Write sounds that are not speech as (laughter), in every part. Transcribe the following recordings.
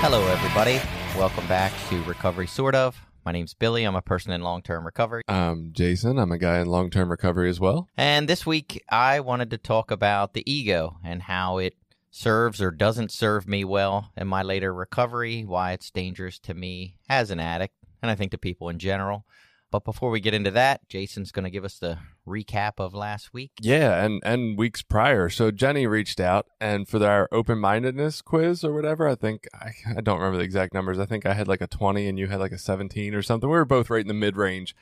Hello, everybody. Welcome back to Recovery Sort of. My name's Billy. I'm a person in long term recovery. I'm Jason. I'm a guy in long term recovery as well. And this week, I wanted to talk about the ego and how it serves or doesn't serve me well in my later recovery, why it's dangerous to me as an addict, and I think to people in general. But before we get into that, Jason's going to give us the recap of last week. Yeah, and and weeks prior. So Jenny reached out and for our open mindedness quiz or whatever, I think I, I don't remember the exact numbers. I think I had like a 20 and you had like a 17 or something. We were both right in the mid range.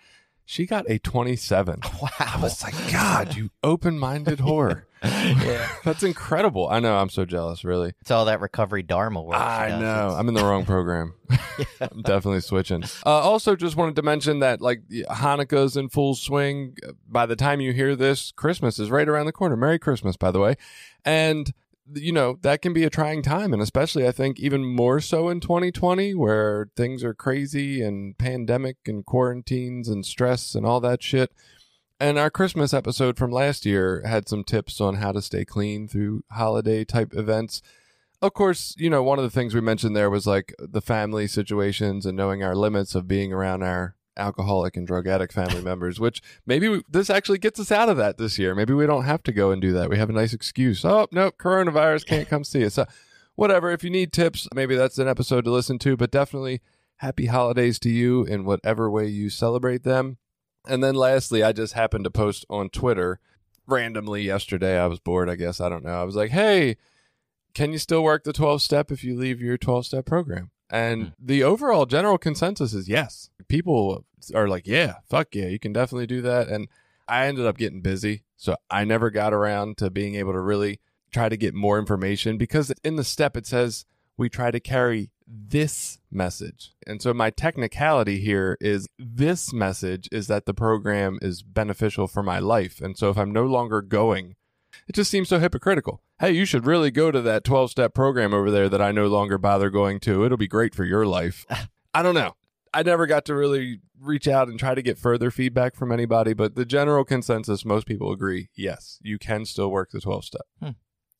She got a 27. (laughs) Wow. I was like, God, you open minded whore. (laughs) yeah. That's incredible. I know. I'm so jealous, really. It's all that recovery dharma work. I know. I'm in the wrong program. (laughs) I'm definitely switching. Uh, also, just wanted to mention that like Hanukkah's in full swing. By the time you hear this, Christmas is right around the corner. Merry Christmas, by the way. And you know that can be a trying time, and especially I think even more so in 2020, where things are crazy and pandemic and quarantines and stress and all that shit. And our Christmas episode from last year had some tips on how to stay clean through holiday type events of course, you know, one of the things we mentioned there was like the family situations and knowing our limits of being around our alcoholic and drug addict family members, which maybe we, this actually gets us out of that this year. Maybe we don't have to go and do that. We have a nice excuse. Oh, no, coronavirus can't come see us. So, whatever. If you need tips, maybe that's an episode to listen to, but definitely happy holidays to you in whatever way you celebrate them. And then lastly, I just happened to post on Twitter randomly yesterday. I was bored, I guess. I don't know. I was like, hey, can you still work the 12 step if you leave your 12 step program? And Hmm. the overall general consensus is yes. People are like, yeah, fuck yeah, you can definitely do that. And I ended up getting busy. So I never got around to being able to really try to get more information because in the step it says we try to carry this message. And so my technicality here is this message is that the program is beneficial for my life. And so if I'm no longer going, it just seems so hypocritical. Hey, you should really go to that 12 step program over there that I no longer bother going to. It'll be great for your life. (laughs) I don't know. I never got to really reach out and try to get further feedback from anybody, but the general consensus, most people agree yes, you can still work the 12 step. Hmm.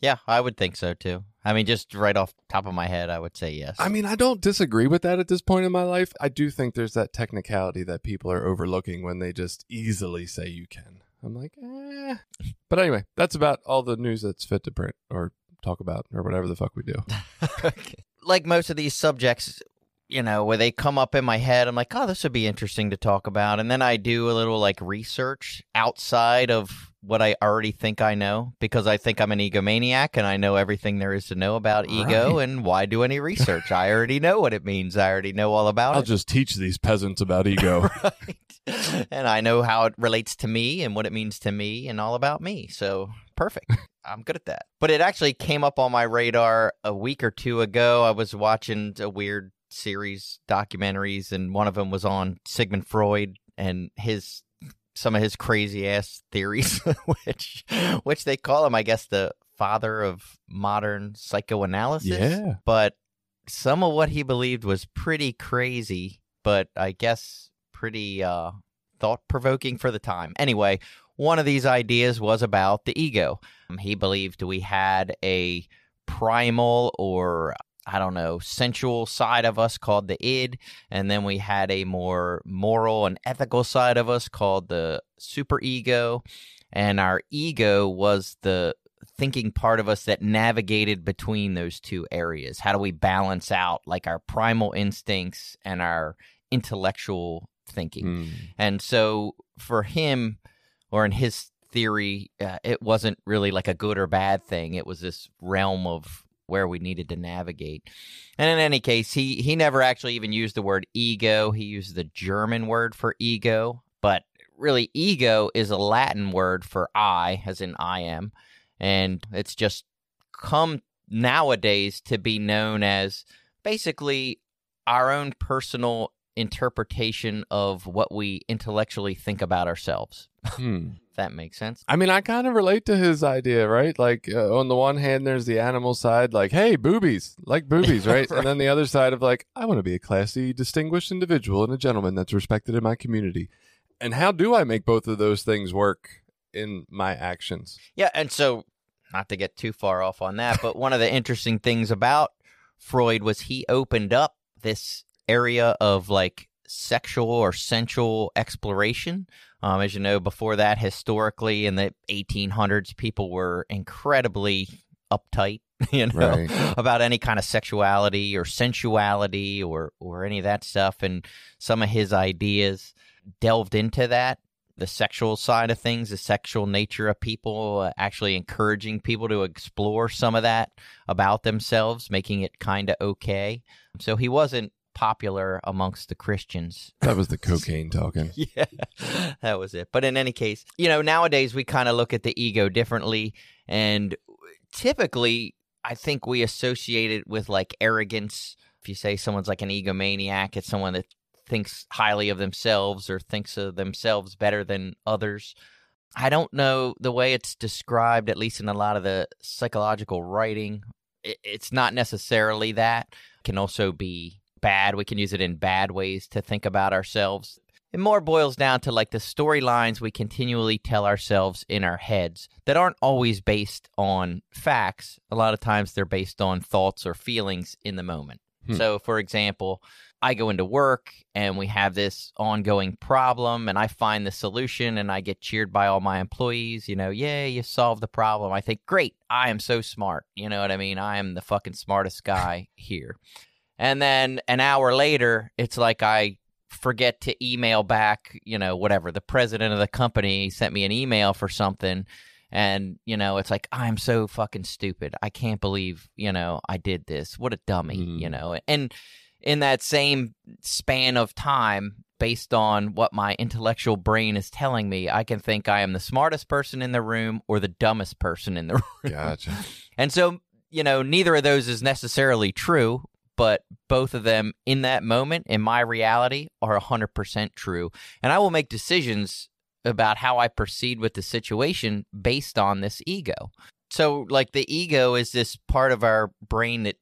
Yeah, I would think so too. I mean, just right off top of my head, I would say yes. I mean, I don't disagree with that at this point in my life. I do think there's that technicality that people are overlooking when they just easily say you can. I'm like, eh. But anyway, that's about all the news that's fit to print or talk about or whatever the fuck we do. (laughs) like most of these subjects, you know, where they come up in my head, I'm like, oh, this would be interesting to talk about. And then I do a little like research outside of what I already think I know because I think I'm an egomaniac and I know everything there is to know about ego. Right. And why do any research? I already know what it means. I already know all about it. I'll just teach these peasants about ego. (laughs) right. And I know how it relates to me and what it means to me and all about me. So perfect. (laughs) I'm good at that. But it actually came up on my radar a week or two ago. I was watching a weird series documentaries and one of them was on Sigmund Freud and his some of his crazy ass theories (laughs) which which they call him I guess the father of modern psychoanalysis. Yeah. But some of what he believed was pretty crazy, but I guess pretty uh, thought provoking for the time. Anyway, one of these ideas was about the ego. He believed we had a primal or I don't know, sensual side of us called the id, and then we had a more moral and ethical side of us called the superego, and our ego was the thinking part of us that navigated between those two areas. How do we balance out like our primal instincts and our intellectual thinking? Hmm. And so for him, or in his theory, uh, it wasn't really like a good or bad thing. It was this realm of where we needed to navigate. And in any case, he he never actually even used the word ego. He used the German word for ego, but really ego is a Latin word for I, as in I am, and it's just come nowadays to be known as basically our own personal interpretation of what we intellectually think about ourselves. (laughs) Hmm. That makes sense. I mean, I kind of relate to his idea, right? Like, uh, on the one hand, there's the animal side, like, hey, boobies, like boobies, right? (laughs) Right. And then the other side of, like, I want to be a classy, distinguished individual and a gentleman that's respected in my community. And how do I make both of those things work in my actions? Yeah, and so not to get too far off on that, but one of the interesting things about Freud was he opened up this area of like sexual or sensual exploration. Um, as you know, before that, historically in the 1800s, people were incredibly uptight, (laughs) you know, Right. about any kind of sexuality or sensuality or or any of that stuff. And some of his ideas delved into that the sexual side of things, the sexual nature of people, uh, actually encouraging people to explore some of that about themselves, making it kind of okay. So he wasn't popular amongst the Christians. That was the (laughs) cocaine talking. yeah, that was it. But in any case, you know, nowadays we kind of look at the ego differently. And typically, I think we associate it with like arrogance. If you say someone's like an egomaniac, it's someone that thinks highly of themselves or thinks of themselves better than others. I don't know the way it's described, at least in a lot of the psychological writing. It's not necessarily that. It can also be bad. We can use it in bad ways to think about ourselves. It more boils down to like the storylines we continually tell ourselves in our heads that aren't always based on facts. A lot of times they're based on thoughts or feelings in the moment. Hmm. So, for example, I go into work and we have this ongoing problem and I find the solution and I get cheered by all my employees, you know, yay, you solved the problem. I think, great, I am so smart. You know what I mean? I am the fucking smartest guy here. And then an hour later, it's like I forget to email back, you know, whatever. The president of the company sent me an email for something. And, you know, it's like, I'm so fucking stupid. I can't believe, you know, I did this. What a dummy, Mm. you know. And in that same span of time, based on what my intellectual brain is telling me, I can think I am the smartest person in the room or the dumbest person in the (laughs) room. Gotcha. And so, you know, neither of those is necessarily true, but both of them in that moment, in my reality, are 100% true. And I will make decisions about how I proceed with the situation based on this ego. So, like, the ego is this part of our brain that,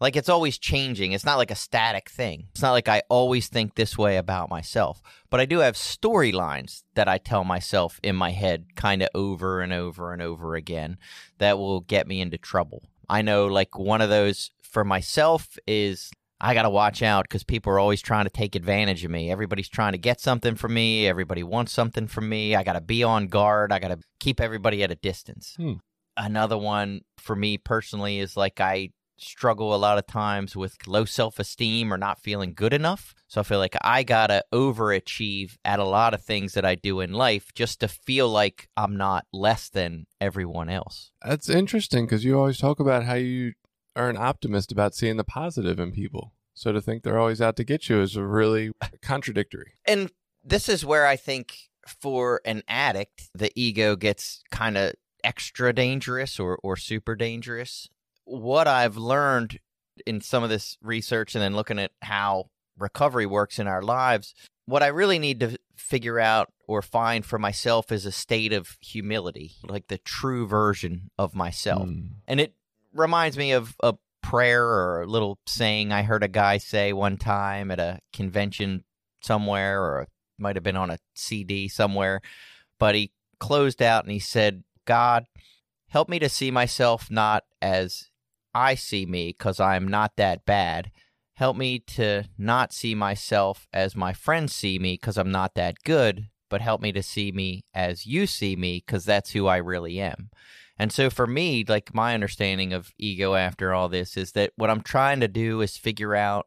like, it's always changing. It's not like a static thing. It's not like I always think this way about myself. But I do have storylines that I tell myself in my head kind of over and over and over again that will get me into trouble. I know, like, one of those for myself is I got to watch out because people are always trying to take advantage of me. Everybody's trying to get something from me. Everybody wants something from me. I got to be on guard. I got to keep everybody at a distance. Hmm. Another one for me personally is like I struggle a lot of times with low self esteem or not feeling good enough. So I feel like I got to overachieve at a lot of things that I do in life just to feel like I'm not less than everyone else. That's interesting because you always talk about how you are an optimist about seeing the positive in people. So to think they're always out to get you is really contradictory. and this is where I think for an addict, the ego gets kind of extra dangerous or, or super dangerous. What I've learned in some of this research and then looking at how recovery works in our lives, what I really need to figure out or find for myself is a state of humility, like the true version of myself. Mm. And it reminds me of a prayer or a little saying I heard a guy say one time at a convention somewhere, or might have been on a CD somewhere. But he closed out and he said, God, help me to see myself not as I see me, because I'm not that bad. Help me to not see myself as my friends see me, because I'm not that good. But help me to see me as you see me, because that's who I really am. And so for me, like my understanding of ego after all this is that what I'm trying to do is figure out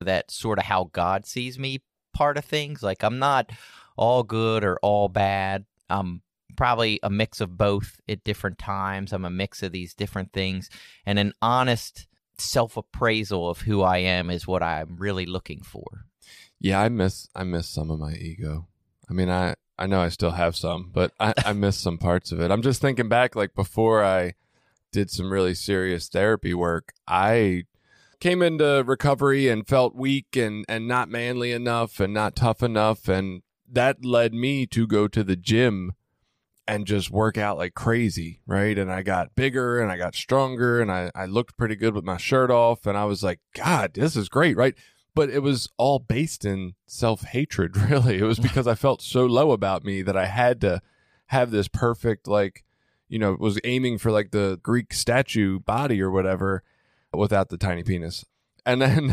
that sort of how God sees me part of things. Like I'm not all good or all bad. I'm probably a mix of both at different times. I'm a mix of these different things, and an honest self appraisal of who I am is what I'm really looking for. Yeah, I miss I miss some of my ego. I mean, I I know I still have some, but I, I miss some parts of it. I'm just thinking back, like before I did some really serious therapy work, I came into recovery and felt weak and and not manly enough and not tough enough, and that led me to go to the gym and just work out like crazy, right? And I got bigger and I got stronger and I, I looked pretty good with my shirt off. And I was like, God, this is great, right? But it was all based in self hatred, (laughs) really. It was because I felt so low about me that I had to have this perfect, like, you know, was aiming for like the Greek statue body or whatever without the tiny penis. And then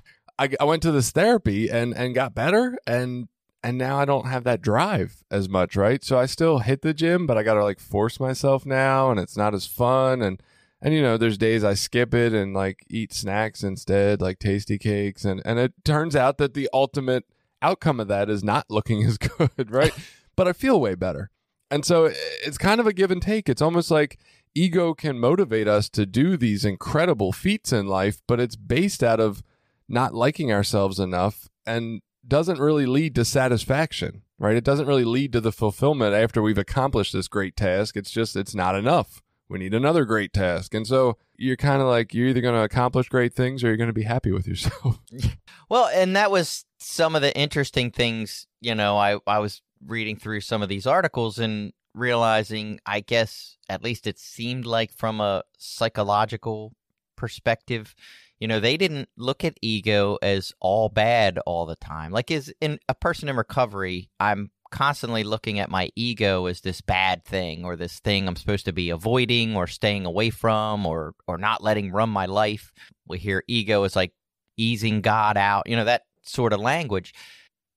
(laughs) I, I went to this therapy and, and got better. And and now I don't have that drive as much, right? So I still hit the gym, but I got to like force myself now and it's not as fun and and you know, there's days I skip it and like eat snacks instead, like tasty cakes and and it turns out that the ultimate outcome of that is not looking (laughs) as good, right? (laughs) but I feel way better. And so it's kind of a give and take. It's almost like ego can motivate us to do these incredible feats in life, but it's based out of not liking ourselves enough and doesn't really lead to satisfaction, right? It doesn't really lead to the fulfillment after we've accomplished this great task. It's just, it's not enough. We need another great task. And so you're kind of like, you're either going to accomplish great things or you're going to be happy with yourself. (laughs) Well, and that was some of the interesting things, you know, I, I was reading through some of these articles and realizing, I guess, at least it seemed like from a psychological perspective, you know they didn't look at ego as all bad all the time like is in a person in recovery i'm constantly looking at my ego as this bad thing or this thing i'm supposed to be avoiding or staying away from or or not letting run my life. We hear ego is like easing god out you know that sort of language.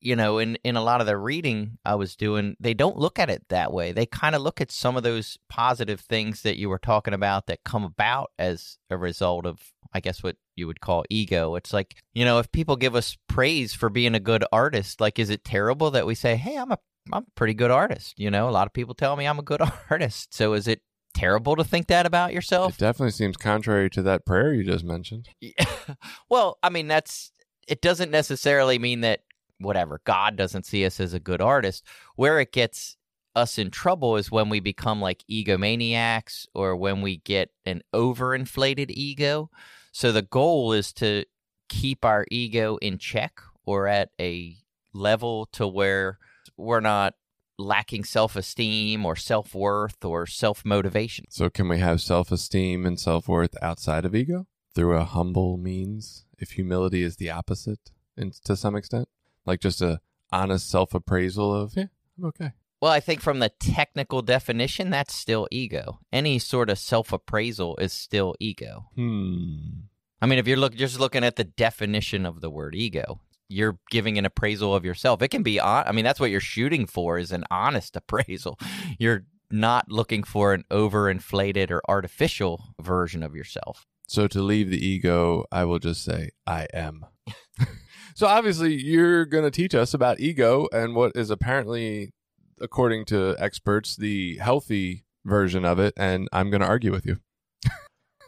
You know in in a lot of the reading i was doing they don't look at it that way. They kind of look at some of those positive things that you were talking about that come about as a result of i guess what you would call ego it's like you know if people give us praise for being a good artist like is it terrible that we say hey i'm a i'm a pretty good artist you know a lot of people tell me i'm a good (laughs) artist so is it terrible to think that about yourself it definitely seems contrary to that prayer you just mentioned. (laughs) well, I mean, that's it doesn't necessarily mean that whatever God doesn't see us as a good artist. Where it gets us in trouble is when we become like egomaniacs or when we get an overinflated ego. So the goal is to keep our ego in check or at a level to where we're not lacking self-esteem or self-worth or self-motivation. So, can we have self esteem and self worth outside of ego through a humble means if humility is the opposite in, to some extent? Like just a honest self appraisal of, yeah, I'm okay. Well, I think from the technical definition, that's still ego. Any sort of self appraisal is still ego. Hmm. I mean, if you're look, just looking at the definition of the word ego, you're giving an appraisal of yourself. It can be, hon- I mean, that's what you're shooting for is an honest (laughs) appraisal. You're not looking for an overinflated or artificial version of yourself. So, to leave the ego, I will just say, I am. (laughs) so, obviously, you're going to teach us about ego and what is apparently, according to experts, the healthy version of it. And I'm going to argue with you. (laughs)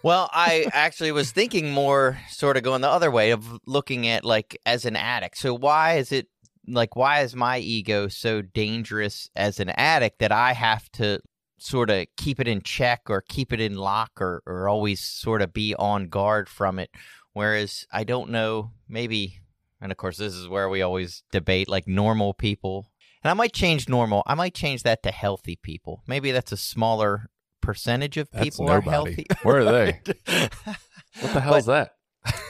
Well, I actually was thinking more sort of going the other way of looking at like as an addict. So why is it like why is my ego so dangerous as an addict that I have to sort of keep it in check or keep it in lock or or always sort of be on guard from it whereas I don't know maybe and of course this is where we always debate like normal people and I might change normal. I might change that to healthy people. Maybe that's a smaller percentage of That's people are healthy. (laughs) Where are they? What the hell is that?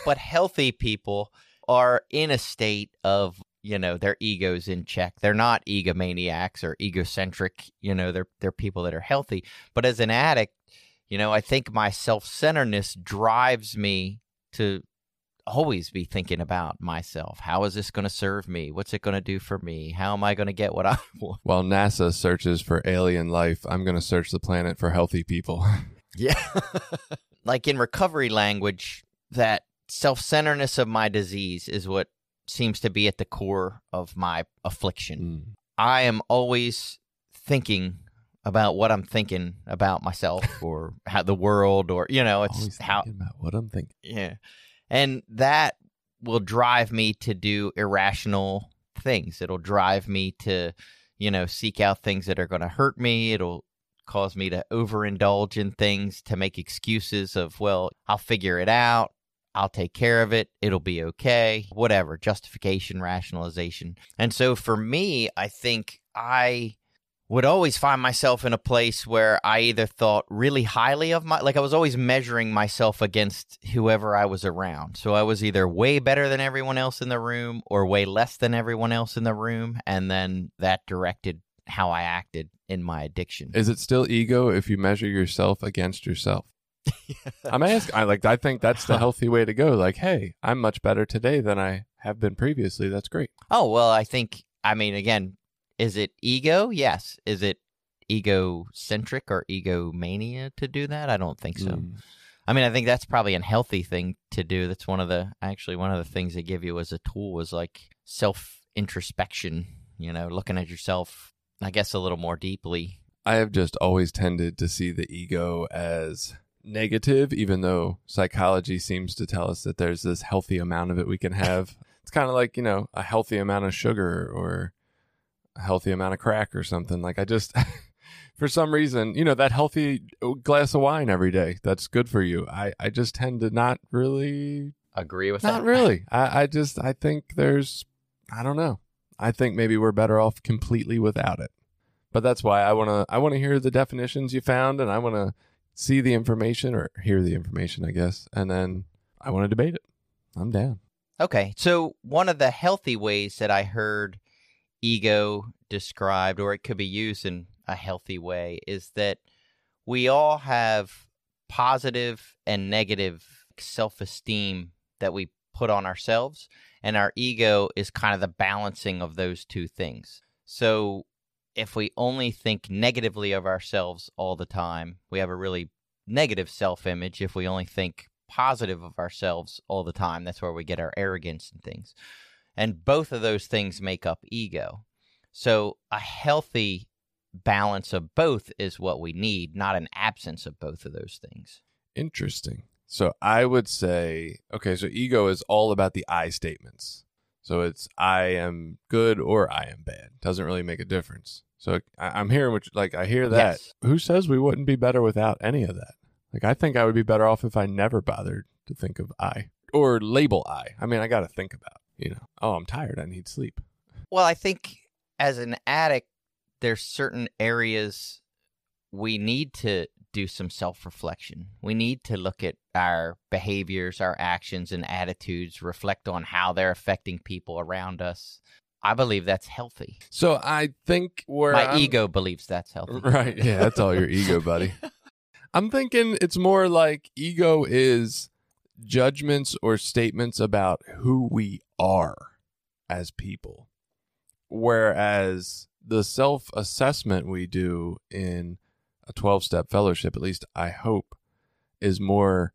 but healthy people are in a state of you know their egos in check. They're not egomaniacs or egocentric you know they're they're people that are healthy. But as an addict you know i think my self-centeredness drives me to always be thinking about myself how is this going to serve me what's it going to do for me how am i going to get what i (laughs) want While NASA searches for alien life, I'm going to search the planet for healthy people. (laughs) Yeah. (laughs) like in recovery language, that self centeredness of my disease is what seems to be at the core of my affliction. Mm. I am always thinking about what I'm thinking about myself or how the world or you know, it's how about what I'm thinking. yeah. And that will drive me to do irrational things. It'll drive me to, you know, seek out things that are going to hurt me. It'll cause me to overindulge in things to make excuses of, well, I'll figure it out. I'll take care of it. It'll be okay. Whatever. Justification, rationalization. And so for me, I think I would always find myself in a place where I either thought really highly of my like I was always measuring myself against whoever I was around. So I was either way better than everyone else in the room or way less than everyone else in the room and then that directed how I acted in my addiction. Is it still ego if you measure yourself against yourself? (laughs) I'm asking. I like. I think that's the healthy way to go. Like, hey, I'm much better today than I have been previously. That's great. Oh, well, I think I mean again, is it ego? Yes. Is it egocentric or egomania to do that? I don't think so. Mm. I mean, I think that's probably a healthy thing to do. That's one of the actually one of the things they give you as a tool is like self introspection. You know, looking at yourself, I guess, a little more deeply. I have just always tended to see the ego as negative, even though psychology seems to tell us that there's this healthy amount of it we can (laughs) have. it's kind of like, you know, a healthy amount of sugar or a healthy amount of crack or something. Like, I just, (laughs) for some reason, you know, that healthy glass of wine every day, that's good for you. I, I just tend to not really, Agree with that. not that? really. I, I just, I think there's, I don't know. I think maybe we're better off completely without it but that's why I want to I want to hear the definitions you found and I want to see the information or hear the information I guess and then I want to debate it. I'm down. Okay, so one of the healthy ways that I heard ego described, or it could be used in a healthy way, is that we all have positive and negative self esteem that we put on ourselves, and our ego is kind of the balancing of those two things. So if we only think negatively of ourselves all the time, we have a really negative self image. If we only think positive of ourselves all the time, that's where we get our arrogance and things. And both of those things make up ego. So a healthy balance of both is what we need, not an absence of both of those things. Interesting. So I would say okay, so ego is all about the I statements. So it's I am good or I am bad. Doesn't really make a difference. So I, I'm hearing what like I hear that. Yes. Who says we wouldn't be better without any of that? Like I think I would be better off if I never bothered to think of I or label I. I mean, I got to think about, you know, oh, I'm tired, I need sleep. Well, I think as an addict, there's certain areas we need to do some self reflection. We need to look at our behaviors, our actions, and attitudes, reflect on how they're affecting people around us. I believe that's healthy. So I think where My I'm- ego believes that's healthy. (laughs) Right. Yeah, that's all your ego, buddy. (laughs) I'm thinking it's more like ego is judgments or statements about who we are as people. Whereas the self assessment we do in a 12 step fellowship, at least I hope, is more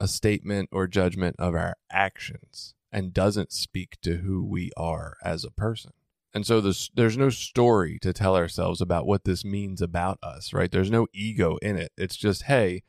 a statement or judgment of our actions and doesn't speak to who we are as a person. And so there's, there's no story to tell ourselves about what this means about us, right? There's no ego in it. It's just, hey,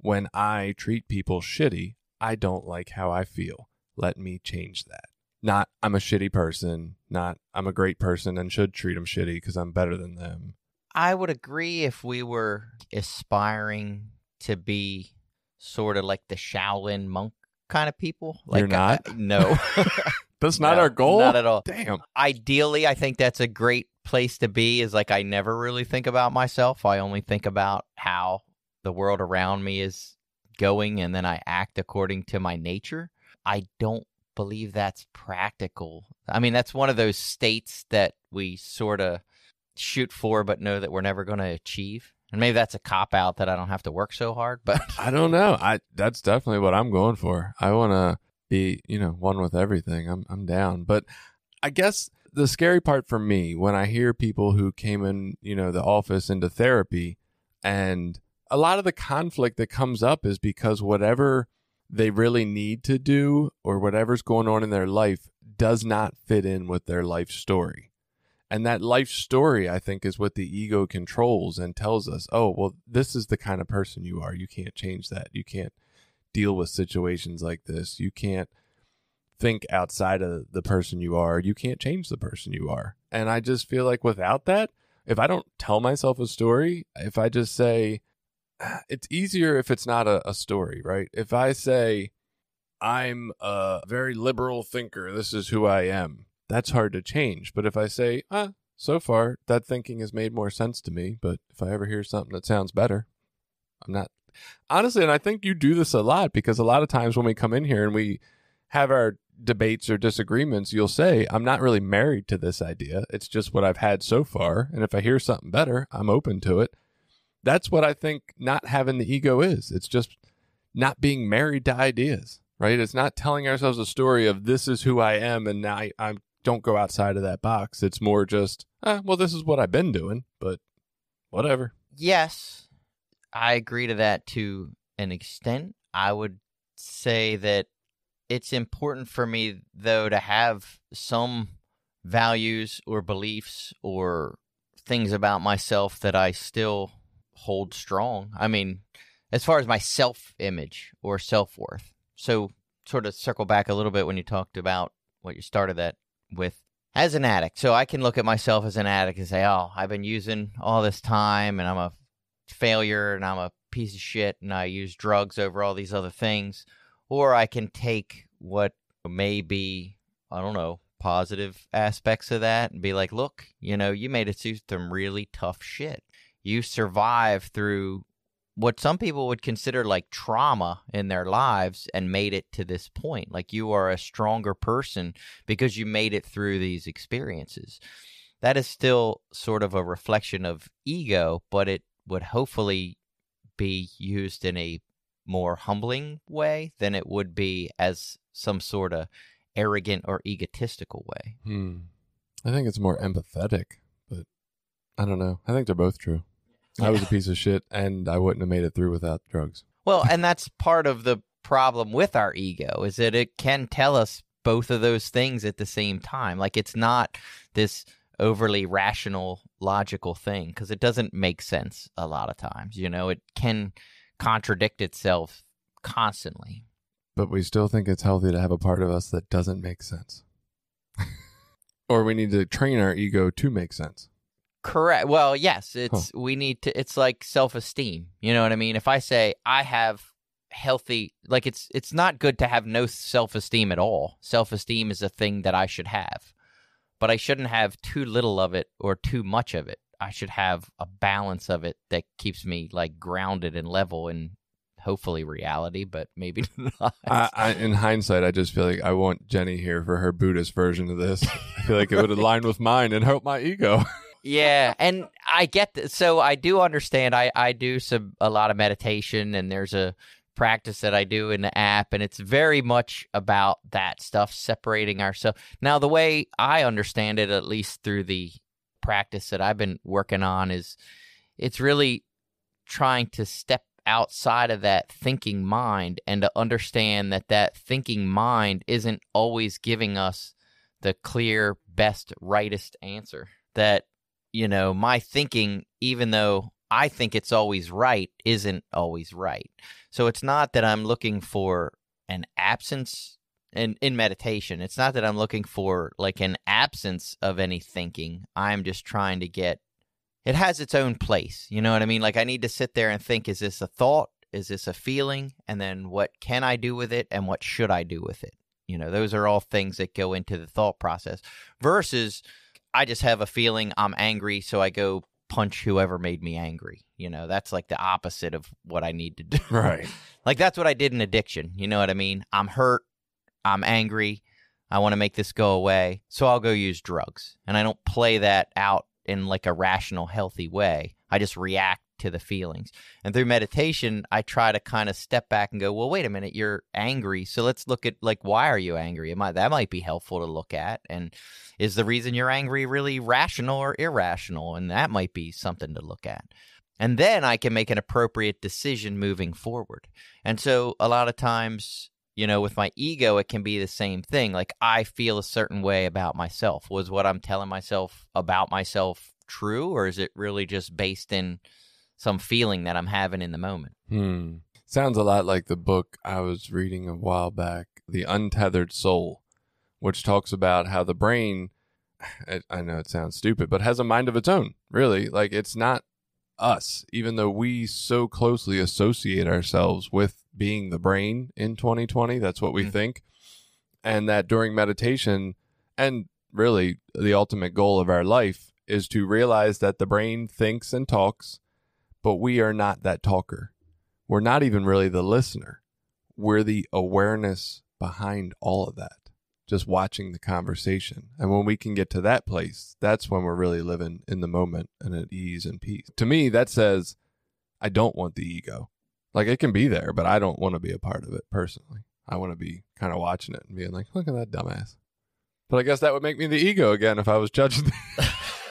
when I treat people shitty, I don't like how I feel. Let me change that. Not, I'm a shitty person. Not, I'm a great person and should treat them shitty because I'm better than them. I would agree if we were aspiring to be sort of like the Shaolin monk kind of people. Like You're not? I- no. (laughs) (laughs) That's not No, our goal. Not at all. Damn. Ideally, I think that's a great place to be. Is like I never really think about myself. I only think about how the world around me is going, and then I act according to my nature. I don't believe that's practical. I mean, that's one of those states that we sort of shoot for, but know that we're never going to achieve. And maybe that's a cop out that I don't have to work so hard. But (laughs) I don't know. I that's definitely what I'm going for. I want to be, you know, one with everything. I'm I'm down. But I guess the scary part for me when I hear people who came in, you know, the office into therapy and a lot of the conflict that comes up is because whatever they really need to do or whatever's going on in their life does not fit in with their life story. And that life story, I think, is what the ego controls and tells us, oh, well, this is the kind of person you are. You can't change that. You can't deal with situations like this. You can't think outside of the person you are. You can't change the person you are. And I just feel like without that, if I don't tell myself a story, if I just say, "Ah, it's easier if it's not a, a story, right? If I say, I'm a very liberal thinker, this is who I am, that's hard to change. But if I say, ah, so far that thinking has made more sense to me, but if I ever hear something that sounds better, I'm not honestly, and I think you do this a lot because a lot of times when we come in here and we have our debates or disagreements, you'll say, I'm not really married to this idea. It's just what I've had so far. And if I hear something better, I'm open to it. That's what I think not having the ego is. It's just not being married to ideas, right? It's not telling ourselves a story of this is who I am and now I, I don't go outside of that box. It's more just, ah, well, this is what I've been doing, but whatever. Yes, I agree to that to an extent. I would say that it's important for me, though, to have some values or beliefs or things about myself that I still hold strong. I mean, as far as my self image or self worth. So, sort of circle back a little bit when you talked about what you started that with as an addict. So, I can look at myself as an addict and say, oh, I've been using all this time and I'm a failure and I'm a piece of shit and I use drugs over all these other things. Or I can take what may be, I don't know, positive aspects of that and be like, look, you know, you made it through some really tough shit. You survived through what some people would consider like trauma in their lives and made it to this point. Like you are a stronger person because you made it through these experiences. That is still sort of a reflection of ego, but it would hopefully be used in a more humbling way than it would be as some sort of arrogant or egotistical way. Hmm. I think it's more empathetic, but I don't know. I think they're both true. I was a piece of shit and I wouldn't have made it through without drugs. Well, and that's part of the problem with our ego is that it can tell us both of those things at the same time. Like it's not this overly rational, logical thing because it doesn't make sense a lot of times. You know, it can contradict itself constantly. But we still think it's healthy to have a part of us that doesn't make sense. (laughs) or we need to train our ego to make sense. Correct. Well, yes, it's we need to it's like self-esteem. You know what I mean? If I say I have healthy like it's it's not good to have no self-esteem at all. Self-esteem is a thing that I should have. But I shouldn't have too little of it or too much of it. I should have a balance of it that keeps me like grounded and level and hopefully reality, but maybe (laughs) not. I, I, in hindsight, I just feel like I want Jenny here for her Buddhist version of this. I feel like it would (laughs) align with mine and help my ego. (laughs) yeah and i get that so i do understand i i do some a lot of meditation and there's a practice that i do in the app and it's very much about that stuff separating ourselves now the way i understand it at least through the practice that i've been working on is it's really trying to step outside of that thinking mind and to understand that that thinking mind isn't always giving us the clear best rightest answer that you know, my thinking, even though I think it's always right, isn't always right. So it's not that I'm looking for an absence in, in meditation. It's not that I'm looking for like an absence of any thinking. I'm just trying to get it has its own place. You know what I mean? Like I need to sit there and think is this a thought? Is this a feeling? And then what can I do with it and what should I do with it? You know, those are all things that go into the thought process versus I just have a feeling I'm angry, so I go punch whoever made me angry. You know, that's like the opposite of what I need to do. Right. (laughs) like that's what I did in addiction. You know what I mean? I'm hurt. I'm angry. I want to make this go away. So I'll go use drugs. And I don't play that out in like a rational, healthy way. I just react to the feelings. And through meditation, I try to kind of step back and go, well, wait a minute, you're angry. So let's look at like why are you angry? Might that might be helpful to look at. And is the reason you're angry really rational or irrational? And that might be something to look at. And then I can make an appropriate decision moving forward. And so a lot of times you know, with my ego, it can be the same thing. Like I feel a certain way about myself. Was what I'm telling myself about myself true, or is it really just based in some feeling that I'm having in the moment? Hmm. Sounds a lot like the book I was reading a while back, The Untethered Soul, which talks about how the brain, (sighs) I know it sounds stupid, but has a mind of its own, really. Like it's not us, even though we so closely associate ourselves with being the brain in 2020. That's what we Mhm. think. And that during meditation, and really the ultimate goal of our life is to realize that the brain thinks and talks, but we are not that talker. We're not even really the listener. We're the awareness behind all of that, just watching the conversation. And when we can get to that place, that's when we're really living in the moment and at ease and peace. To me, that says, I don't want the ego. Like it can be there, but I don't want to be a part of it personally. I want to be kind of watching it and being like, look at that dumbass. But I guess that would make me the ego again if I was judging. (laughs)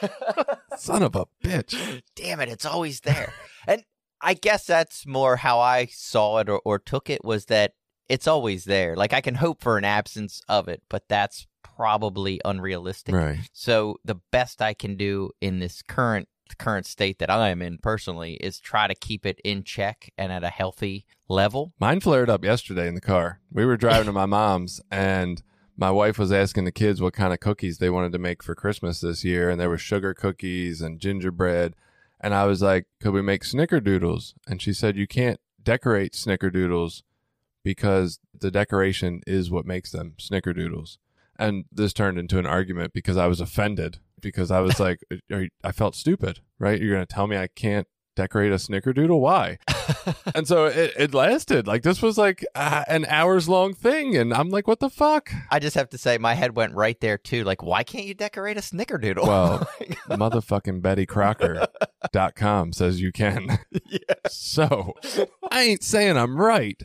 (laughs) (laughs) Son of a bitch. Damn it, it's always there. and I guess that's more how I saw it or, or took it was that it's always there. Like I can hope for an absence of it, but that's probably unrealistic. Right. So the best I can do in this current current state that I am in personally is try to keep it in check and at a healthy level. Mine flared up yesterday in the car. We were driving to my mom's, and my wife was asking the kids what kind of cookies they wanted to make for Christmas this year, and there were sugar cookies and gingerbread. And I was like, "Could we make snickerdoodles?" And she said, "You can't decorate snickerdoodles because the decoration is what makes them snickerdoodles." And this turned into an argument because I was offended because I was (laughs) like, I felt stupid, right? You're going to tell me I can't decorate a snickerdoodle? Why? (laughs) and so it, it lasted. Like this was like uh, an hours long thing, and I'm like, what the fuck? I just have to say my head went right there too. Like, why can't you decorate a snickerdoodle? Well, (laughs) (laughs) motherfucking Betty Crocker.com says you can. So I ain't saying I'm right,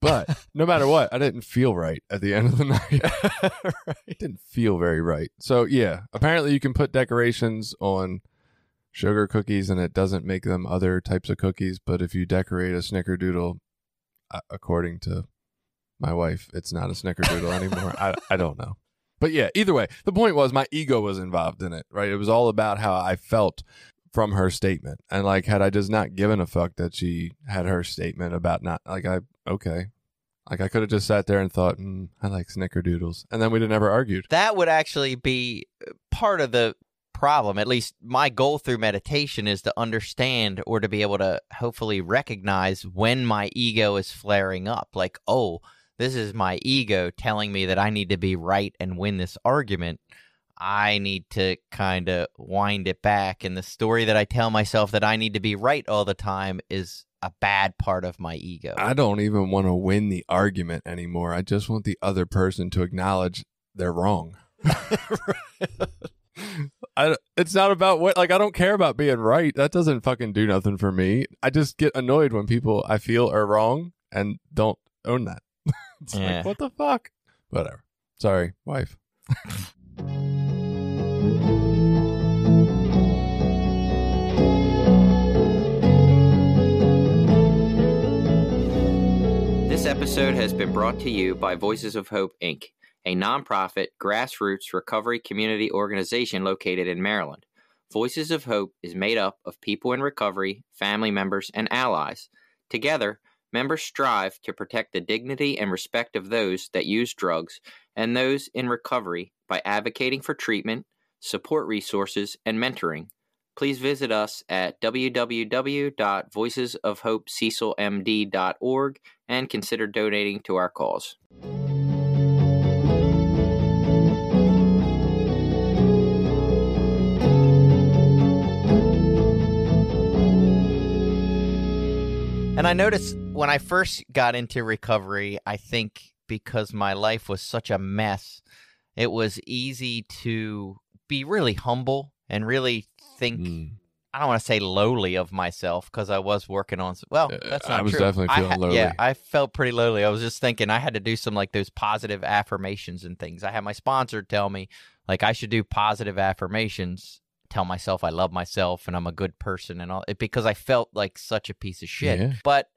but no matter what, I didn't feel right at the end of the night. It didn't feel very right. So yeah, apparently you can put decorations on sugar cookies and it doesn't make them other types of cookies. But if you decorate a snickerdoodle, uh, according to my wife, it's not a snickerdoodle anymore. I, I don't know. But yeah, either way, the point was my ego was involved in it, right? It was all about how I felt from her statement. And like, had I just not given a fuck that she had her statement about not, like, I, okay. Like, I could have just sat there and thought, mm, I like snickerdoodles. And then we'd have never argued. that would actually be part of the problem. At least my goal through meditation is to understand or to be able to hopefully recognize when my ego is flaring up. Like, oh, this is my ego telling me that I need to be right and win this argument. I need to kind of wind it back. And the story that I tell myself that I need to be right all the time is a bad part of my ego. I don't even want to win the argument anymore. I just want the other person to acknowledge they're wrong. (laughs) (laughs) (laughs) I, it's not about what like I don't care about being right. That doesn't fucking do nothing for me. I just get annoyed when people I feel are wrong and don't own that. (laughs) it's Yeah. like what the fuck? Whatever. Sorry, wife. This episode has been brought to you by Voices of Hope, Inc., a nonprofit grassroots recovery community organization located in Maryland. Voices of Hope is made up of people in recovery, family members, and allies. Together, members strive to protect the dignity and respect of those that use drugs and those in recovery by advocating for treatment, support resources, and mentoring. Please visit us at www.voicesofhopececilmd.org and consider donating to our cause. And I noticed when I first got into recovery, I think because my life was such a mess, it was easy to be really humble and really think. Mm. I don't want to say lowly of myself because I was working on. Well, Uh, that's I not was true. definitely I feeling Yeah, lowly. Yeah, I felt pretty lowly. I was just thinking I had to do some like those positive affirmations and things. I had my sponsor tell me like I should do positive affirmations, tell myself I love myself and I'm a good person and all because I felt like such a piece of shit. Yeah. But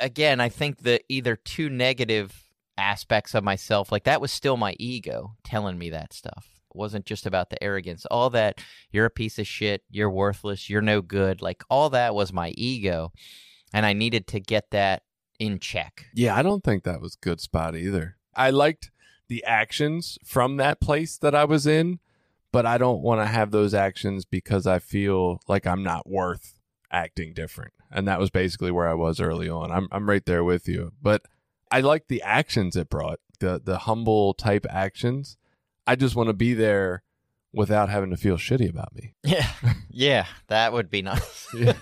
again, I think that either two negative aspects of myself. Like that was still my ego telling me that stuff. It wasn't just about the arrogance. All that you're a piece of shit, you're worthless, you're no good. Like all that was my ego. And I needed to get that in check. Yeah, I don't think that was good spot either. I liked the actions from that place that I was in, but I don't want to have those actions because I feel like I'm not worth acting different. And that was basically where I was early on. I'm I'm right there with you. But I like the actions it brought, the the humble type actions. I just want to be there without having to feel shitty about me. (laughs) Yeah. yeah, that would be nice. (laughs) Yeah.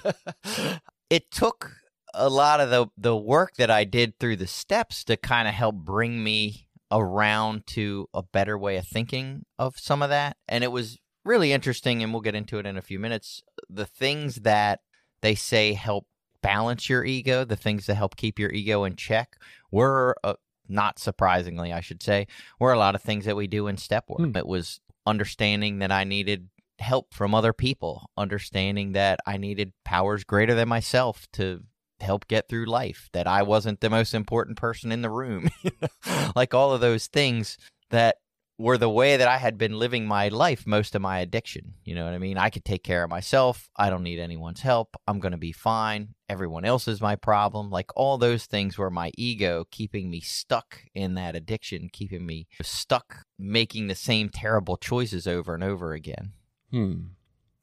it took a lot of the the work that I did through the steps to kind of help bring me around to a better way of thinking of some of that. And it was really interesting and we'll get into it in a few minutes. The things that they say help balance your ego, the things that help keep your ego in check, were uh, not surprisingly, I should say, were a lot of things that we do in step work. Hmm. It was understanding that I needed help from other people, understanding that I needed powers greater than myself to help get through life, that I wasn't the most important person in the room. (laughs) like all of those things that were the way that I had been living my life most of my addiction. You know what I mean? I could take care of myself. I don't need anyone's help. I'm going to be fine. Everyone else is my problem. Like all those things were my ego keeping me stuck in that addiction, keeping me stuck making the same terrible choices over and over again. Hmm.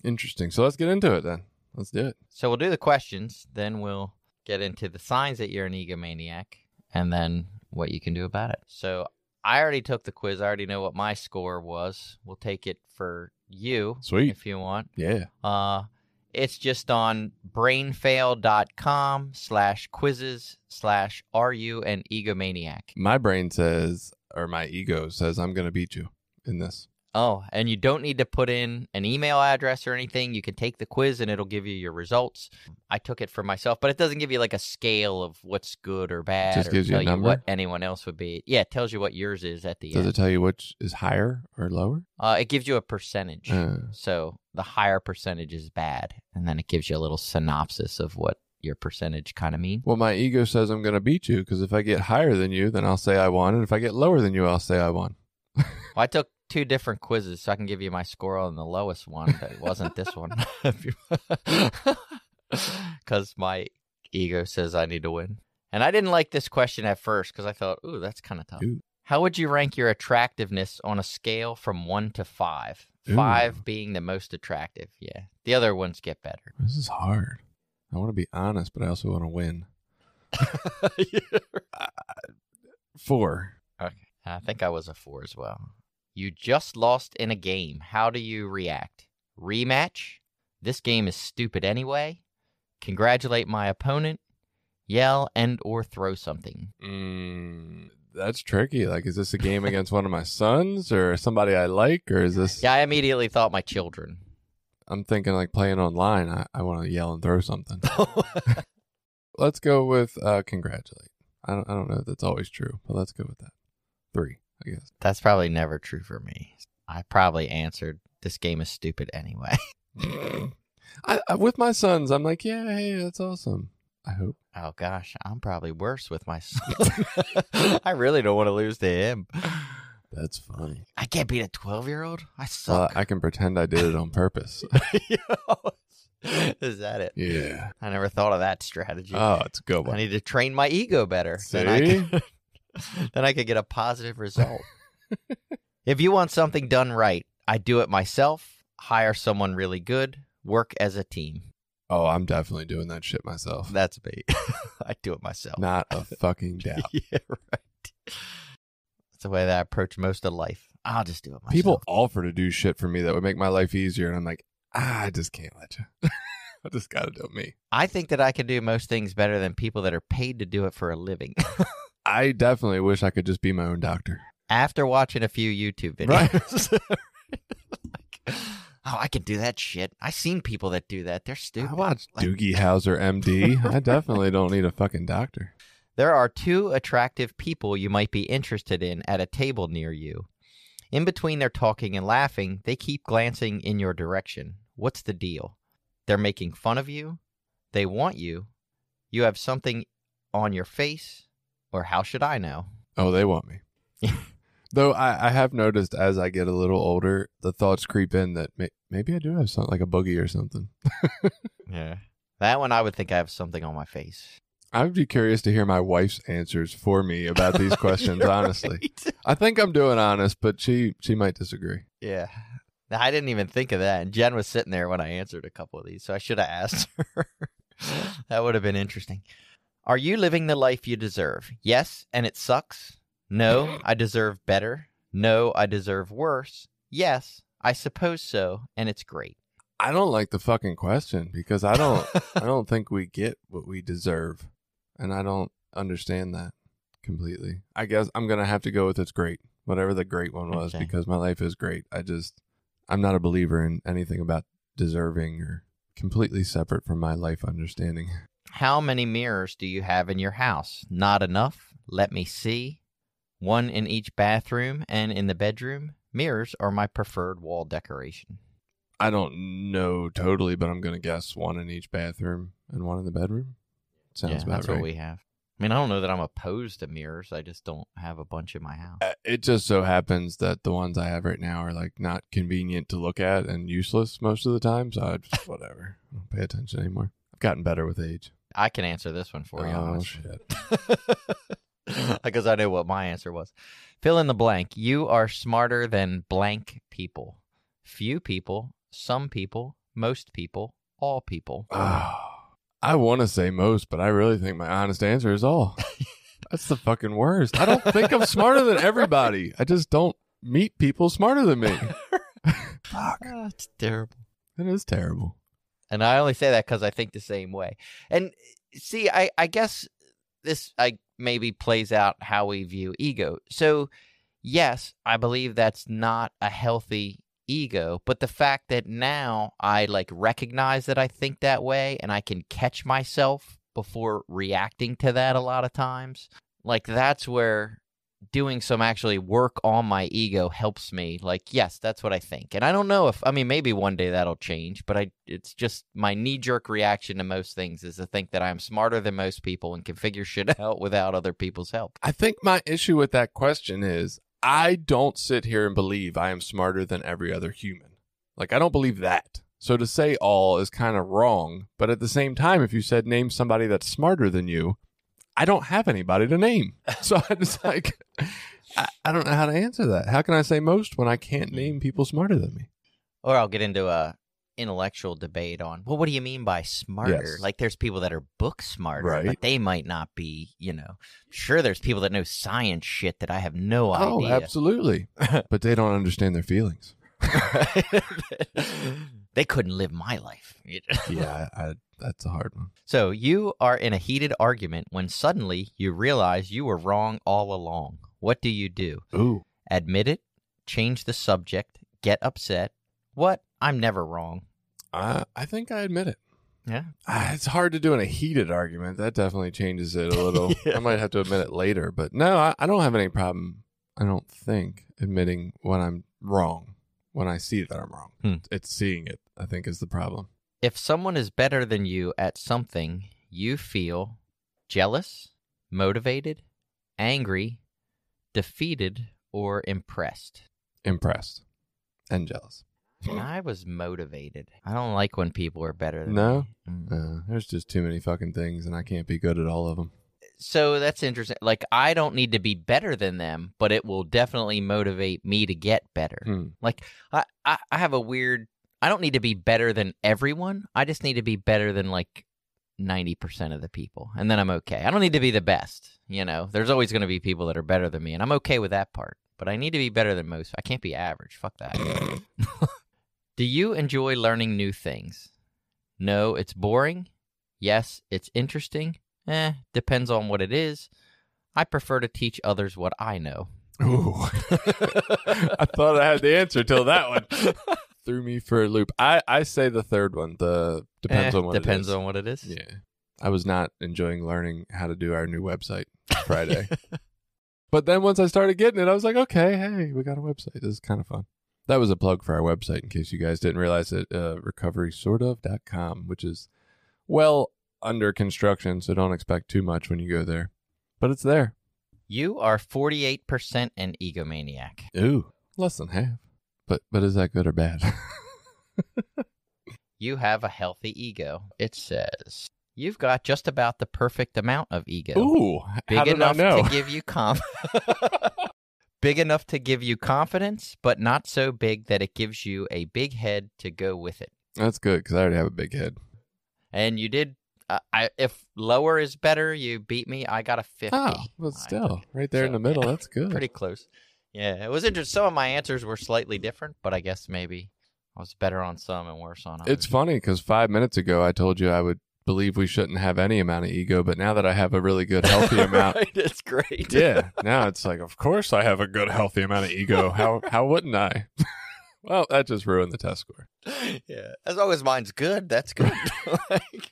Interesting. So let's get into it then. Let's do it. So we'll do the questions, then we'll get into the signs that you're an egomaniac, and then what you can do about it. So I already took the quiz. I already know what my score was. We'll take it for you Sweet. if you want. Yeah. Uh, it's just on brainfall.com slash quizzes slash are you an egomaniac. My brain says, or my ego says, I'm going to beat you in this. Oh, and you don't need to put in an email address or anything. You can take the quiz and it'll give you your results. I took it for myself, but it doesn't give you like a scale of what's good or bad. It Just or gives you a number? what anyone else would be. Yeah, it tells you what yours is at the Does end. Does it tell you which is higher or lower? uh, it gives you a percentage. Uh, So the higher percentage is bad, and then it gives you a little synopsis of what your percentage kind of mean. well, my ego says I'm going to beat you because if I get higher than you, then I'll say I won. And if I get lower than you, I'll say I won. (laughs) Well, I took two different quizzes, so I can give you my score on the lowest one, but it wasn't this one. (laughs) (laughs) Because my ego says I need to win. And I didn't like this question at first because I thought, ooh, that's kind of tough. Ooh. How would you rank your attractiveness on a scale from one to five? Ooh. Five being the most attractive. Yeah. The other ones get better. This is hard. I want to be honest, but I also want to win. (laughs) Four. Okay. I think I was a four as well. You just lost in a game. How do you react? Rematch? This game is stupid anyway. Congratulate my opponent. Yell and or throw something. Mm, that's tricky. Like, is this a game against one of my sons or somebody I like, or is this? Yeah, I immediately thought my children. I'm thinking like playing online. I, I want to yell and throw something. (laughs) let's go with uh, congratulate. I don't I don't know if that's always true, but let's go with that. Three, I guess. That's probably never true for me. I probably answered this game is stupid anyway. (laughs) (laughs) I, I with my sons, I'm like, yeah, hey, that's awesome. I hope. Oh gosh, I'm probably worse with my (laughs) son. I really don't want to lose to him. That's funny. I can't beat a 12 year old. I suck. I can pretend I did it on purpose. Is that it? yeah. I never thought of that strategy. Oh, it's a good one. I need to train my ego better. See? (laughs) then I could get a positive result. if you want something done right, I do it myself, hire someone really good, work as a team. Oh, I'm definitely doing that shit myself. That's me. (laughs) I do it myself. Not a (laughs) fucking doubt. yeah, right. That's the way that I approach most of life. I'll just do it myself. People offer to do shit for me that would make my life easier, and I'm like, ah, I just can't let you. I just got to do it me. I think that I can do most things better than people that are paid to do it for a living. I definitely wish I could just be my own doctor. After watching a few YouTube videos. (laughs) like, oh, I can do that shit. I've seen people that do that. They're stupid. I watched Like- Doogie Howser, MD. I definitely don't need a fucking doctor. There are two attractive people you might be interested in at a table near you. In between their talking and laughing, they keep glancing in your direction. What's the deal? They're making fun of you? They want you? You have something on your face? Or how should I know? Oh, they want me. (laughs) Though I, I have noticed as I get a little older, the thoughts creep in that may, maybe I do have something like a boogie or something. (laughs) Yeah. That one, I would think I have something on my face. I would be curious to hear my wife's answers for me about these (laughs) questions. Honestly, right. I think I'm doing honest, but she she might disagree. Yeah. I didn't even think of that. And Jen was sitting there when I answered a couple of these, so I should have asked her. that would have been interesting. Are you living the life you deserve? Yes, and it sucks. No, (clears throat) I deserve better. No, I deserve worse. Yes, I suppose so, and it's great. I don't like the fucking question because I don't I don't think we get what we deserve, and I don't understand that completely. I guess I'm gonna have to go with it's great, whatever the great one was, Okay. because my life is great. I just I'm not a believer in anything about deserving or completely separate from my life understanding. How many mirrors do you have in your house? Not enough. Let me see. One in each bathroom and in the bedroom. Mirrors are my preferred wall decoration. I don't know totally, but I'm gonna guess one in each bathroom and one in the bedroom. Sounds yeah, about that's right. what we have. I mean, I don't know that I'm opposed to mirrors. I just don't have a bunch in my house. Uh, It just so happens that the ones I have right now are like not convenient to look at and useless most of the time. So I just (laughs) whatever. I don't pay attention anymore. I've gotten better with age. I can answer this one for you. oh honestly. shit! (laughs) because I know what my answer was. Fill in the blank. You are smarter than blank people. Few people, some people, most people, all people. Oh, I want to say most, but I really think my honest answer is all. (laughs) That's the fucking worst. I don't think I'm smarter than everybody. I just don't meet people smarter than me. (laughs) Fuck. Ah, it's terrible. That is terrible. And I only say that because I think the same way. And eh, see, I, I guess this I maybe plays out how we view ego. So, yes, I believe that's not a healthy ego, but the fact that now I like recognize that I think that way and I can catch myself before reacting to that a lot of times, like that's where doing some actually work on my ego helps me like yes that's what i think and i don't know if i mean maybe one day that'll change but i it's just my knee jerk reaction to most things is to think that i'm smarter than most people and can figure shit (laughs) out without other people's help I think my issue with that question is I don't sit here and believe I am smarter than every other human. Like, I don't believe that. So to say all is kind of wrong. But at the same time, if you said name somebody that's smarter than you, I don't have anybody to name. (laughs) So I just like, I, I don't know how to answer that. How can I say most when I can't name people smarter than me? or i'll get into a intellectual debate on well what do you mean by smarter Yes. like there's people that are book smarter Right. but they might not be you know sure there's people that know science shit that i have no oh, idea. Oh, absolutely. (laughs) but they don't understand their feelings. (laughs) they couldn't live my life. (laughs) Yeah, I, that's a hard one. So you are in a heated argument when suddenly you realize you were wrong all along. What do you do? Ooh. Admit it, change the subject, get upset. What? I'm never wrong. I, I think I admit it. Yeah. Ah, It's hard to do in a heated argument. That definitely changes it a little. (laughs) Yeah. I might have to admit it later, but no, I, I don't have any problem. I don't think admitting when I'm wrong when I see that I'm wrong. Hmm. It's seeing it. I think is the problem. If someone is better than you at something, you feel jealous, motivated, angry, defeated, or impressed. Impressed and jealous. I was motivated. I don't like when people are better than No? me. Mm. Uh, there's just too many fucking things, and I can't be good at all of them. So that's interesting. Like I don't need to be better than them, but it will definitely motivate me to get better. Hmm. Like I, I, I have a weird. I don't need to be better than everyone. I just need to be better than like ninety percent of the people, and then I'm okay. I don't need to be the best. You know, there's always going to be people that are better than me, and I'm okay with that part. But I need to be better than most. I can't be average. Fuck that. (laughs) Do you enjoy learning new things? No, it's boring. Yes, it's interesting. Eh, depends on what it is. I prefer to teach others what I know. Ooh. (laughs) I thought I had the answer till that one (laughs) threw me for a loop. I, I say the third one. The depends Eh, on what depends it is. on what it is. Yeah. I was not enjoying learning how to do our new website Friday. (laughs) but then once I started getting it, I was like, okay, hey, we got a website. This is kind of fun. That was a plug for our website in case you guys didn't realize it. Uh, recoverysortof.com, which is well under construction, so don't expect too much when you go there. But it's there. You are 48% an egomaniac. Ooh, less than half. But but is that good or bad? (laughs) You have a healthy ego. It says you've got just about the perfect amount of ego. Ooh, big how did enough I know? to give you com- (laughs) big enough to give you confidence, but not so big that it gives you a big head to go with it. That's good because I already have a big head. And you did. Uh, I if lower is better, you beat me. I got a fifty. Oh, but still, right there in the middle. yeah, That's good. pretty close. Yeah, it was interesting. Some of my answers were slightly different, but I guess maybe I was better on some and worse on others. It's funny because five minutes ago I told you I would believe we shouldn't have any amount of ego, but now that I have a really good healthy (laughs) amount, right, it's great. yeah, now it's like, of course I have a good healthy amount of ego. How how wouldn't I? (laughs) well, that just ruined the test score. (laughs) yeah. As long as mine's good, that's good. Like,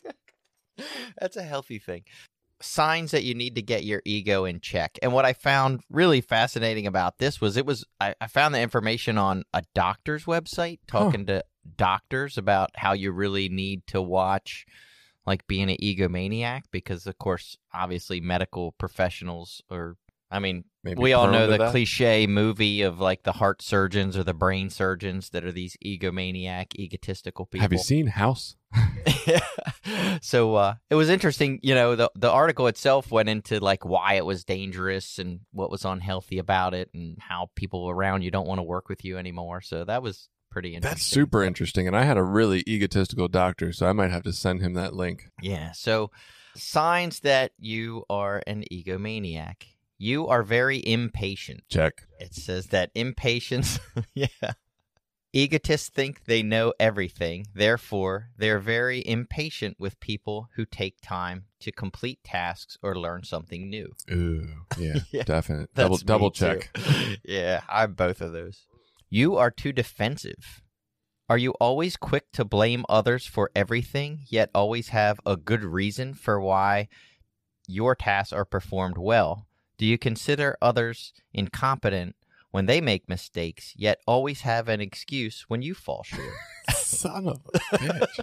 (laughs) that's a healthy thing. Signs that you need to get your ego in check. And what I found really fascinating about this was it was I, I found the information on a doctor's website talking to doctors about how you really need to watch like being an egomaniac because of course obviously medical professionals are I mean Maybe we all know the that. cliche movie of like the heart surgeons or the brain surgeons that are these egomaniac, egotistical people. Have you seen House? (laughs) so uh, it was interesting. You know, the the article itself went into like why it was dangerous and what was unhealthy about it, and how people around you don't want to work with you anymore. So that was pretty interesting. That's super interesting. And I had a really egotistical doctor, so I might have to send him that link. Yeah. So signs that you are an egomaniac. You are very impatient. Check. It says that impatience, (laughs) yeah. Egotists think they know everything. Therefore, they're very impatient with people who take time to complete tasks or learn something new. Ooh, yeah, (laughs) Yeah, definite. That's Double double check. (laughs) yeah, I'm both of those. You are too defensive. Are you always quick to blame others for everything, yet always have a good reason for why your tasks are performed well? Do you consider others incompetent when they make mistakes, yet always have an excuse when you fall short? (laughs) Son of a (laughs) bitch.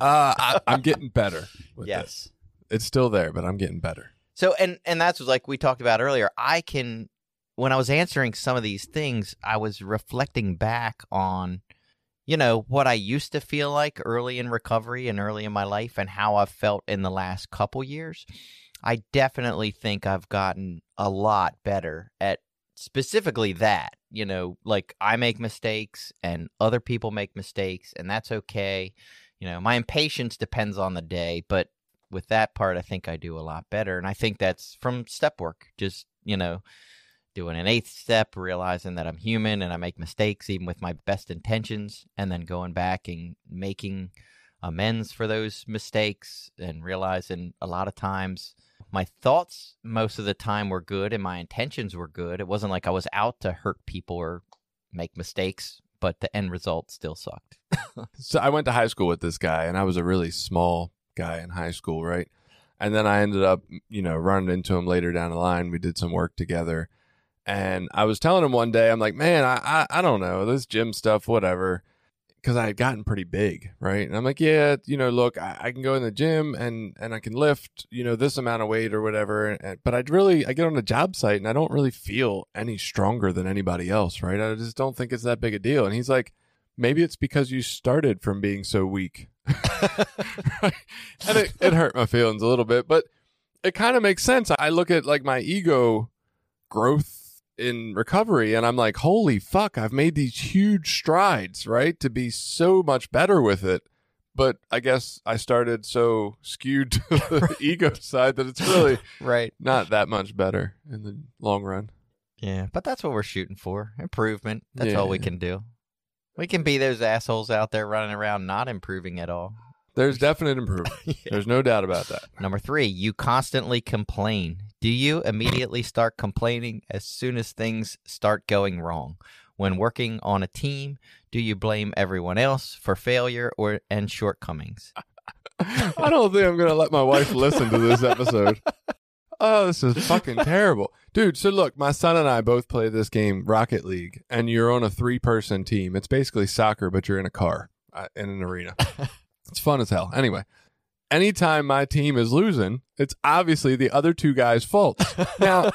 uh, I, I'm getting better. With yes. this. it's still there, but I'm getting better. So and and that's like we talked about earlier. I can when I was answering some of these things, I was reflecting back on you know what I used to feel like early in recovery and early in my life and how I've felt in the last couple years. I definitely think I've gotten a lot better at specifically that. You know, like I make mistakes and other people make mistakes and that's okay. You know, my impatience depends on the day, but with that part, I think I do a lot better. And I think that's from step work, just, you know, doing an eighth step, realizing that I'm human and I make mistakes, even with my best intentions, and then going back and making amends for those mistakes and realizing a lot of times my thoughts most of the time were good and my intentions were good. It wasn't like I was out to hurt people or make mistakes, but the end result still sucked. (laughs) So I went to high school with this guy, and I was a really small guy in high school, right? And then I ended up, you know, running into him later down the line. We did some work together, and I was telling him one day, I'm like, man, I I, I don't know this gym stuff, whatever, because I had gotten pretty big, right? And I'm like, yeah, you know, look, I, I can go in the gym and and I can lift, you know, this amount of weight or whatever, and, but I'd really I get on a job site and I don't really feel any stronger than anybody else, right? I just don't think it's that big a deal. And he's like maybe it's because you started from being so weak. (laughs) And it, it hurt my feelings a little bit, but it kind of makes sense. I look at like my ego growth in recovery and I'm like, holy fuck, I've made these huge strides, right? To be so much better with it. But I guess I started so skewed (laughs) to the (laughs) ego side that it's really right. not that much better in the long run. Yeah, but that's what we're shooting for improvement. That's all we can do. We can be those assholes out there running around not improving at all. There's (laughs) definite improvement. There's no doubt about that. Number three, you constantly complain. Do you immediately start complaining as soon as things start going wrong? When working on a team, do you blame everyone else for failure or and shortcomings? (laughs) I don't think I'm going to let my wife listen to this episode. Oh, this is fucking terrible. Dude, so look, my son and I both play this game, Rocket League, and you're on a three person team. It's basically soccer, but you're in a car uh, in an arena. (laughs) it's fun as hell. Anyway, anytime my team is losing, it's obviously the other two guys' fault. (laughs) Now,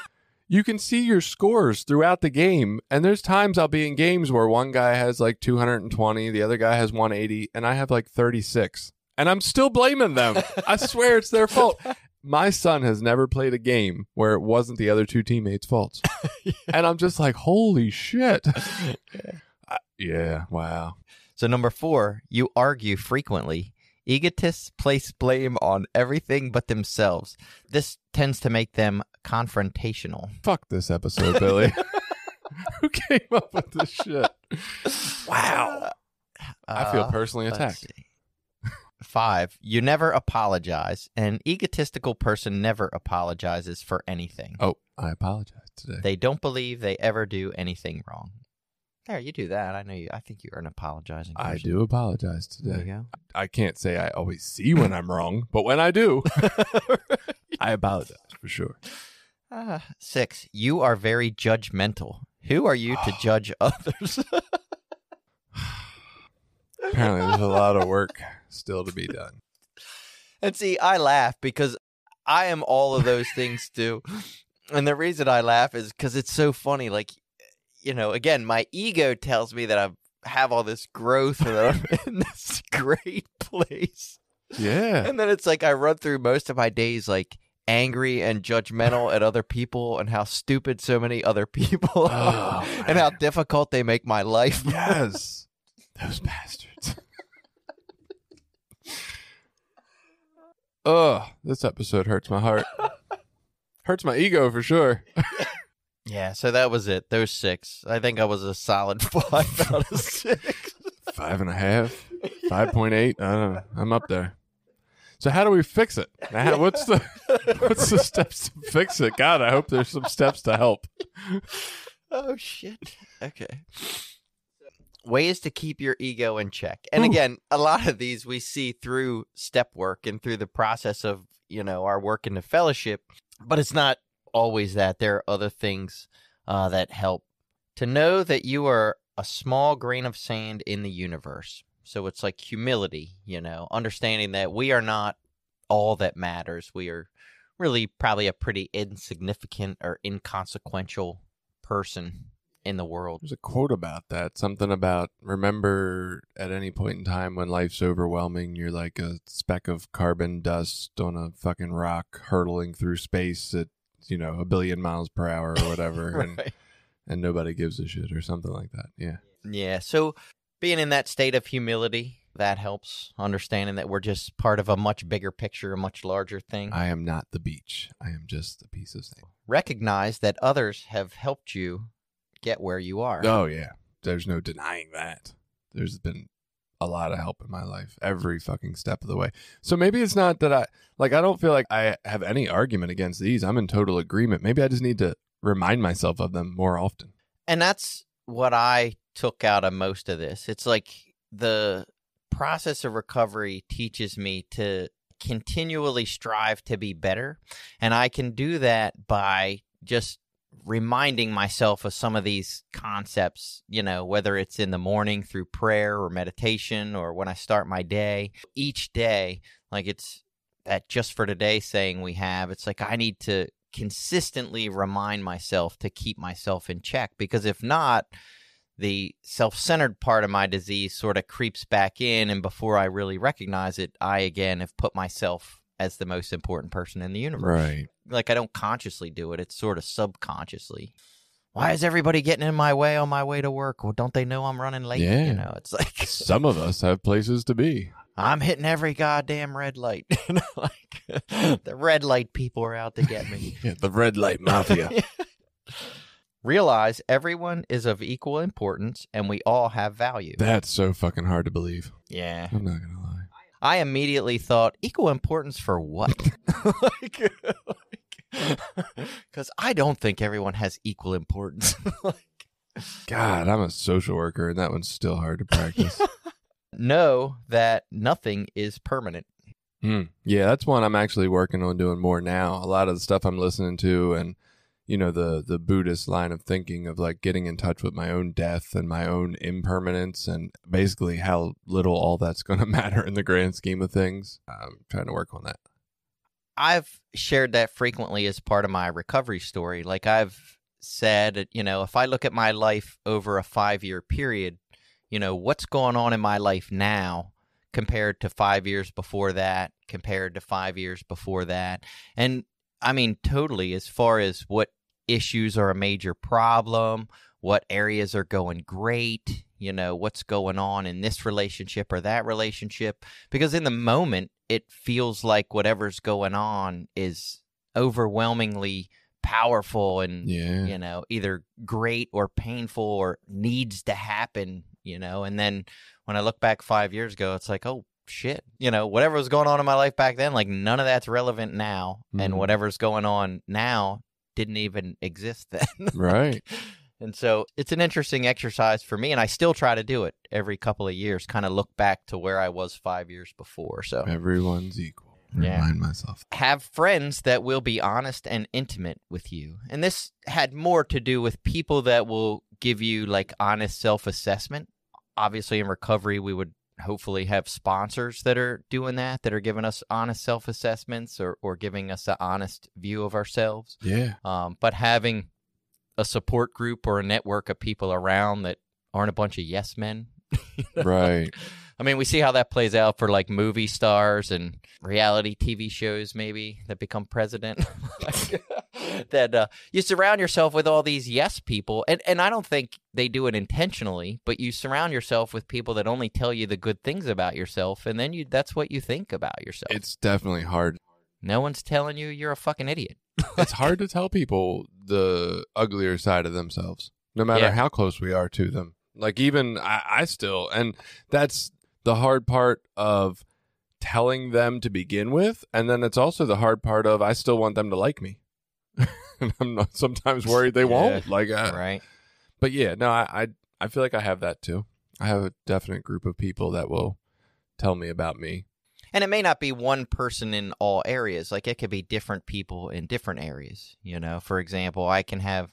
you can see your scores throughout the game. And there's times I'll be in games where one guy has like 220, the other guy has 180, and I have like 36. And I'm still blaming them. I swear it's their fault. My son has never played a game where it wasn't the other two teammates' faults. (laughs) And I'm just like, holy shit. (laughs) Yeah, wow. So, number four, you argue frequently. Egotists place blame on everything but themselves. This tends to make them confrontational. Fuck this episode, Billy. (laughs) (laughs) Who came up with this shit? Wow. I feel Uh, personally attacked. Five, you never apologize. An egotistical person never apologizes for anything. Oh, I apologize today. They don't believe they ever do anything wrong. There, you do that. I know you. I think you are an apologizing. I person. do apologize There you today. go. I can't say I always see when I'm wrong, but when I do, (laughs) I apologize for sure. Uh, six, you are very judgmental. Who are you to (sighs) judge others? (laughs) Apparently, there's a lot of work still to be done. and see, I laugh because I am all of those things too. And the reason I laugh is because it's so funny. Like, you know, again, my ego tells me that I have all this growth and I'm in this (laughs) great place. Yeah. And then it's like I run through most of my days like angry and judgmental at other people and how stupid so many other people (laughs) oh, are Oh, and how difficult they make my life. (laughs) Yes. Those bastards. Ugh, this episode hurts my heart. hurts my ego for sure. Yeah, so that was it. Those six. I think I was a solid (laughs) five out of six. Five and a half, five point eight. I don't know. I'm up there. So how do we fix it? Now, what's the (laughs) what's the steps to fix it? God, I hope there's some steps to help. oh shit. Okay. Ways to keep your ego in check. And Ooh. again, a lot of these we see through step work and through the process of, you know, our work in the fellowship, but it's not always that. There are other things uh, that help. To know that you are a small grain of sand in the universe. So it's like humility, you know, understanding that we are not all that matters. We are really probably a pretty insignificant or inconsequential person in the world. There's a quote about that. Something about remember at any point in time when life's overwhelming, you're like a speck of carbon dust on a fucking rock hurtling through space at you know a billion miles per hour or whatever, (laughs) and and nobody gives a shit or something like that. Yeah. Yeah. So being in that state of humility, that helps. Understanding that we're just part of a much bigger picture, a much larger thing. I am not the beach. I am just a piece of sand. Recognize that others have helped you get where you are. Oh yeah, there's no denying that. There's been a lot of help in my life every fucking step of the way. So maybe it's not that I like I don't feel like I have any argument against these. I'm in total agreement. Maybe I just need to remind myself of them more often. And that's what I took out of most of this. It's like the process of recovery teaches me to continually strive to be better. And I can do that by just reminding myself of some of these concepts, you know, whether it's in the morning through prayer or meditation or when I start my day. Each day, like it's that just for today saying we have, it's like I need to consistently remind myself to keep myself in check because if not, the self centered part of my disease sort of creeps back in. And before I really recognize it, I again have put myself as the most important person in the universe. Right. Like I don't consciously do it, it's sort of subconsciously. Why is everybody getting in my way on my way to work? Well, don't they know I'm running late? Yeah. You know, it's like (laughs) Some of us have places to be. I'm hitting every goddamn red light. (laughs) Like (laughs) the red light people are out to get me. Yeah, the red light mafia. Realize everyone is of equal importance and we all have value. That's so fucking hard to believe. yeah. I'm not gonna lie. I immediately thought equal importance for what? (laughs) Because I don't think everyone has equal importance. (laughs) like, God, I'm a social worker, and that one's still hard to practice. (laughs) know that nothing is permanent. Hmm. Yeah, that's one I'm actually working on doing more now. A lot of the stuff I'm listening to and you know the the Buddhist line of thinking of like getting in touch with my own death and my own impermanence and basically how little all that's (laughs) going to matter in the grand scheme of things. I'm trying to work on that. I've shared that frequently as part of my recovery story. Like I've said, you know, if I look at my life over a five year period, you know, what's going on in my life now compared to five years before that, compared to five years before that. And I mean, totally, as far as what issues are a major problem, what areas are going great, you know, what's going on in this relationship or that relationship. Because in the moment, it feels like whatever's going on is overwhelmingly powerful and Yeah. you know either great or painful or needs to happen you know and then when i look back five years ago it's like oh shit you know whatever was going on in my life back then like none of that's relevant now and Mhm. whatever's going on now didn't even exist (laughs) then Right. and so it's an interesting exercise for me and i still try to do it every couple of years kind of look back to where i was five years before so Everyone's equal. Yeah. Remind myself. have friends that will be honest and intimate with you. And this had more to do with people that will give you like honest self assessment. Obviously, in recovery, we would hopefully have sponsors that are doing that, that are giving us honest self assessments or, or giving us an honest view of ourselves. Yeah. Um, but having a support group or a network of people around that aren't a bunch of yes men. (laughs) Right. I mean, we see how that plays out for like movie stars and reality TV shows, maybe that become president. (laughs) that uh, you surround yourself with all these yes people, and and I don't think they do it intentionally, but you surround yourself with people that only tell you the good things about yourself, and then you that's what you think about yourself. It's definitely hard. no one's telling you you're a fucking idiot. (laughs) It's hard to tell people the uglier side of themselves, no matter Yeah. how close we are to them. Like even I, I still, and that's the hard part of telling them to begin with, and then it's also the hard part of I still want them to like me. (laughs) and I'm not sometimes worried they won't. Like, uh, right? but yeah, no, I, I I feel like I have that too. I have a definite group of people that will tell me about me. And it may not be one person in all areas. Like it could be different people in different areas. You know, for example, I can have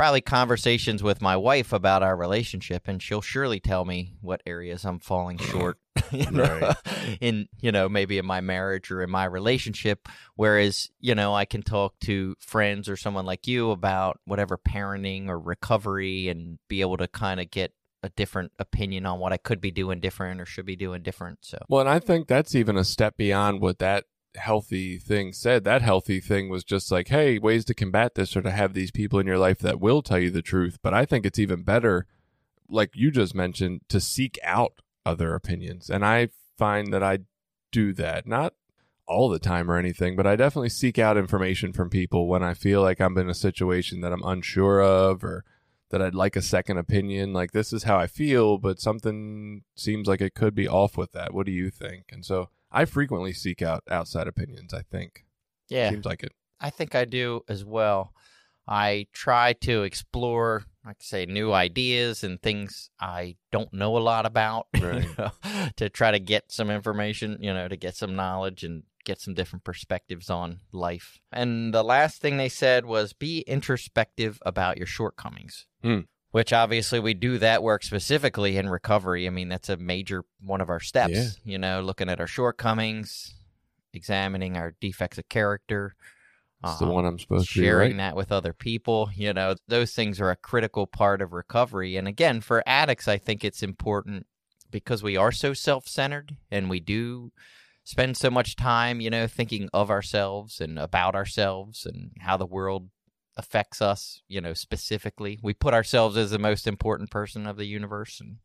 probably conversations with my wife about our relationship, and she'll surely tell me what areas I'm falling (laughs) short. (laughs) you know, Right. in you know maybe in my marriage or in my relationship. Whereas you know I can talk to friends or someone like you about whatever parenting or recovery, and be able to kind of get a different opinion on what I could be doing different or should be doing different. So. Well, and I think that's even a step beyond what that healthy thing said. That healthy thing was just like, hey, ways to combat this or to have these people in your life that will tell you the truth. But I think it's even better, like you just mentioned, to seek out other opinions. And I find that I do that, not all the time or anything, but I definitely seek out information from people when I feel like I'm in a situation that I'm unsure of or that I'd like a second opinion. Like, this is how I feel, but something seems like it could be off with that. What do you think? And so I frequently seek out outside opinions, I think. Yeah, Seems like it. I think I do as well. I try to explore, like I say, new ideas and things I don't know a lot about (laughs) you know, (laughs) to try to get some information, you know, to get some knowledge and get some different perspectives on life. And the last thing they said was be introspective about your shortcomings. Hmm. Which obviously we do that work specifically in recovery. I mean, that's a major one of our steps, Yeah. you know, looking at our shortcomings, examining our defects of character, It's the um, one I'm supposed to be sharing right. that with other people you know those things are a critical part of recovery and again for addicts i think it's important because we are so self-centered and we do spend so much time you know thinking of ourselves and about ourselves and how the world affects us you know specifically we put ourselves as the most important person of the universe and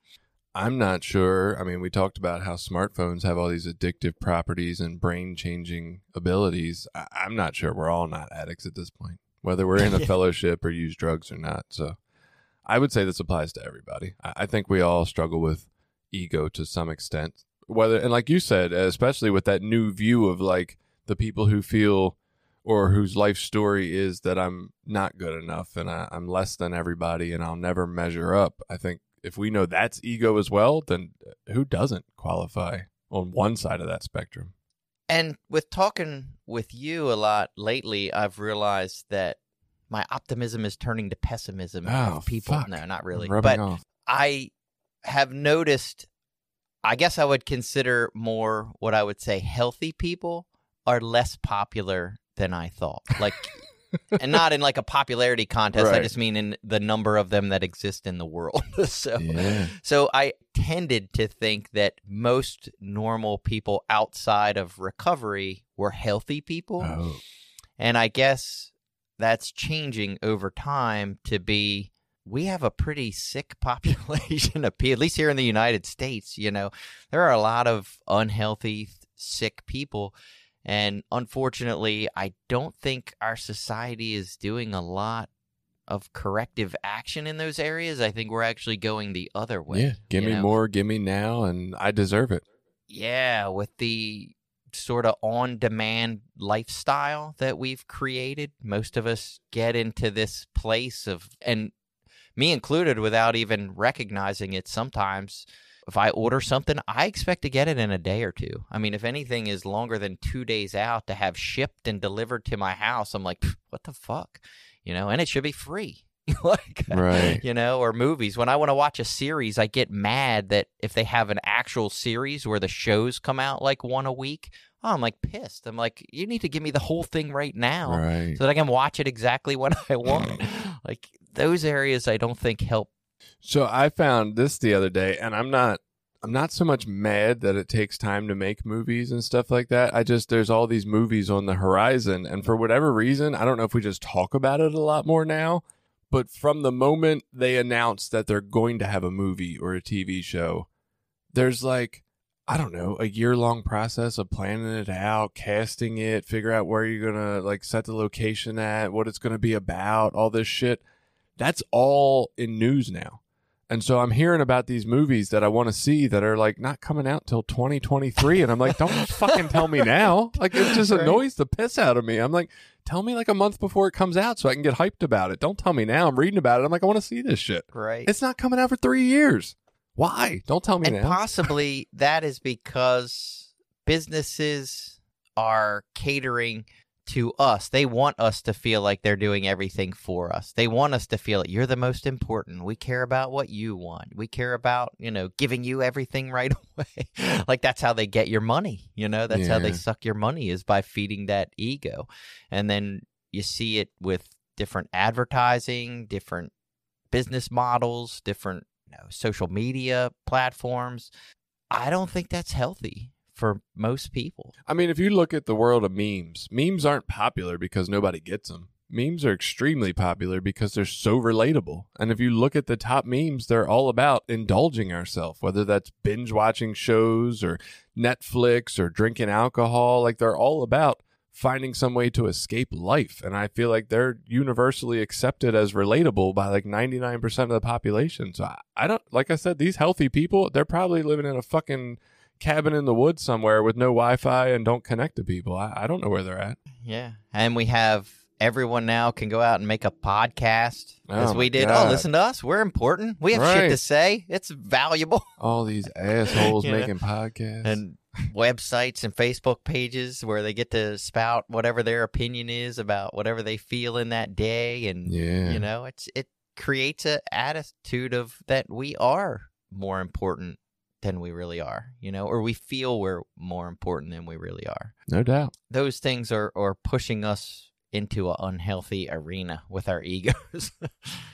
I'm not sure. I mean, we talked about how smartphones have all these addictive properties and brain changing abilities. I- I'm not sure we're all not addicts at this point, whether we're in a (laughs) fellowship or use drugs or not. So I would say this applies to everybody. I, I think we all struggle with ego to some extent. Whether, and like you said, especially with that new view of like the people who feel or whose life story is that I'm not good enough and I, I'm less than everybody and I'll never measure up. I think if we know that's ego as well, then uh, who doesn't qualify on one side of that spectrum? And with talking with you a lot lately, I've realized that my optimism is turning to pessimism Oh, people. fuck. No, not really. But off. I have noticed, I guess I would consider more what I would say healthy people are less popular than I thought. Like, (laughs) and not in like a popularity contest. I just mean in the number of them that exist in the world. (laughs) so, Yeah. so I tended to think that most normal people outside of recovery were healthy people. Oh. And I guess that's changing over time to be we have a pretty sick (laughs) population of people, at least here in the United States. You know, there are a lot of unhealthy, sick people. And unfortunately, I don't think our society is doing a lot of corrective action in those areas. I think we're actually going the other way. Yeah. Give me know? more, give me now, and I deserve it. Yeah, with the sort of on demand lifestyle that we've created, most of us get into this place of, and me included, without even recognizing it sometimes. If I order something, I expect to get it in a day or two. I mean, if anything is longer than two days out to have shipped and delivered to my house, I'm like, what the fuck? You know, and it should be free. (laughs) like, Right. you know, or movies. When I want to watch a series, I get mad that if they have an actual series where the shows come out like one a week, oh, I'm like pissed. I'm like, you need to give me the whole thing right now Right. so that I can watch it exactly (laughs) when I want. (laughs) like those areas, I don't think help. So I found this the other day, and I'm not. I'm not so much mad that it takes time to make movies and stuff like that. I just there's all these movies on the horizon, and for whatever reason, I don't know if we just talk about it a lot more now. But from the moment they announce that they're going to have a movie or a TV show, there's like I don't know a year long process of planning it out, casting it, figure out where you're gonna like set the location at, what it's gonna be about, all this shit. That's all in news now. And so I'm hearing about these movies that I want to see that are like not coming out till 2023. And I'm like, don't fucking tell me now. Like, it just Right. annoys the piss out of me. I'm like, tell me like a month before it comes out so I can get hyped about it. Don't tell me now. I'm reading about it. I'm like, I want to see this shit. Right. It's not coming out for three years. Why? Don't tell me and now. possibly that is because businesses are catering to us. They want us to feel like they're doing everything for us. They want us to feel like you're the most important. We care about what you want. We care about, you know, giving you everything (laughs) right away. like that's how they get your money, you know? That's how they suck your money is by feeding that ego. And then you see it with different advertising, different business models, different you know, social media platforms. I don't think that's healthy for most people. I mean, if you look at the world of memes, memes aren't popular because nobody gets them. Memes are extremely popular because they're so relatable. And if you look at the top memes, they're all about indulging ourselves, whether that's binge watching shows or Netflix or drinking alcohol. Like they're all about finding some way to escape life. And I feel like they're universally accepted as relatable by like 99% of the population. So I, I don't, like I said, these healthy people, they're probably living in a fucking cabin in the woods somewhere with no Wi-Fi and don't connect to people. I, I don't know where they're at. Yeah. And we have everyone now can go out and make a podcast oh as Oh we did. Oh, God. Oh, listen to us. We're important. We have shit to say. It's valuable. (laughs) All these assholes (laughs) You know, making podcasts. and websites and Facebook pages where they get to spout whatever their opinion is about whatever they feel in that day and yeah, you know it's it creates a attitude of that we are more important than we really are you know or we feel we're more important than we really are no doubt. those things are are pushing us into an unhealthy arena with our (laughs) egos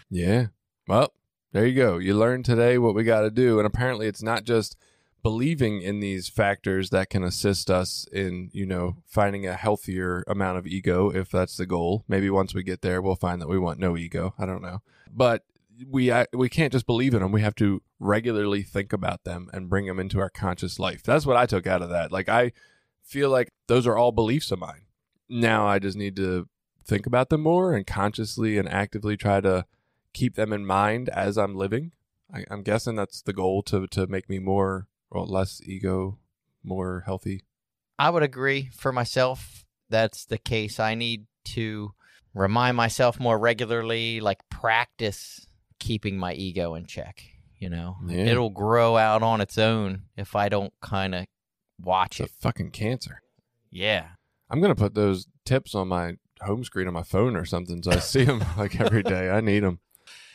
Yeah. Well, there you go. You learned today what we got to do, and apparently, it's not just believing in these factors that can assist us in you know finding a healthier amount of ego if that's the goal maybe once we get there we'll find that we want no ego i don't know but we we can't just believe in them we have to regularly think about them and bring them into our conscious life that's what i took out of that like i feel like those are all beliefs of mine now i just need to think about them more and consciously and actively try to keep them in mind as i'm living I, i'm guessing that's the goal to to make me more or less ego, more healthy. I would agree for myself. That's the case. I need to remind myself more regularly, like practice keeping my ego in check. You know, Yeah. it'll grow out on its own if I don't kind of watch It's a it. fucking cancer. Yeah. I'm gonna put those tips on my home screen on my phone or something, so I see them (laughs) like every day. I need them.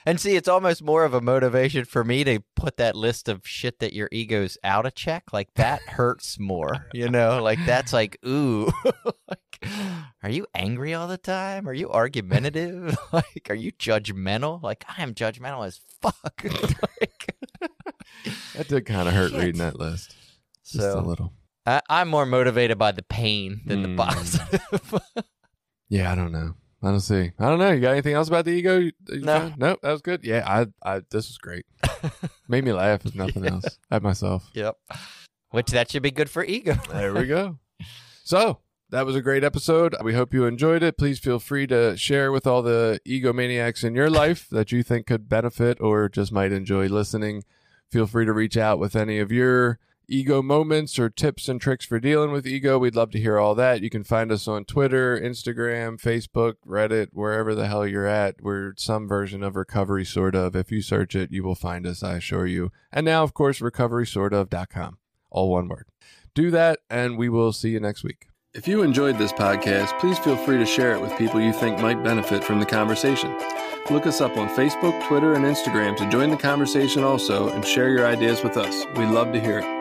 And see, it's almost more of a motivation for me to put that list of shit that your ego's out of check. Like that hurts more, you know? Like that's like, ooh. (laughs) like, are you angry all the time? Are you argumentative? (laughs) like, are you judgmental? Like, I am judgmental as fuck. (laughs) like, (laughs) That did kind of hurt Shit. reading that list. Just a little. I, I'm more motivated by the pain than the Mm. positive. Yeah, I don't know. I don't see. I don't know. You got anything else about the ego? you- you No. Nope. That was good. Yeah, I, I, this was great. Made me laugh if nothing else at myself. yep. Which that should be good for ego. There we go. So that was a great episode. We hope you enjoyed it. Please feel free to share with all the egomaniacs in your life that you think could benefit or just might enjoy listening. Feel free to reach out with any of your ego moments or tips and tricks for dealing with ego. We'd love to hear all that. You can find us on Twitter, Instagram, Facebook, Reddit, wherever the hell you're at. We're some version of recovery, sort of. If you search it, you will find us, I assure you. And now, of course, recoverysortof.com. All one word do that, and we will see you next week. If you enjoyed this podcast, please feel free to share it with people you think might benefit from the conversation. Look us up on Facebook, Twitter, and Instagram to join the conversation also and share your ideas with us. We'd love to hear it.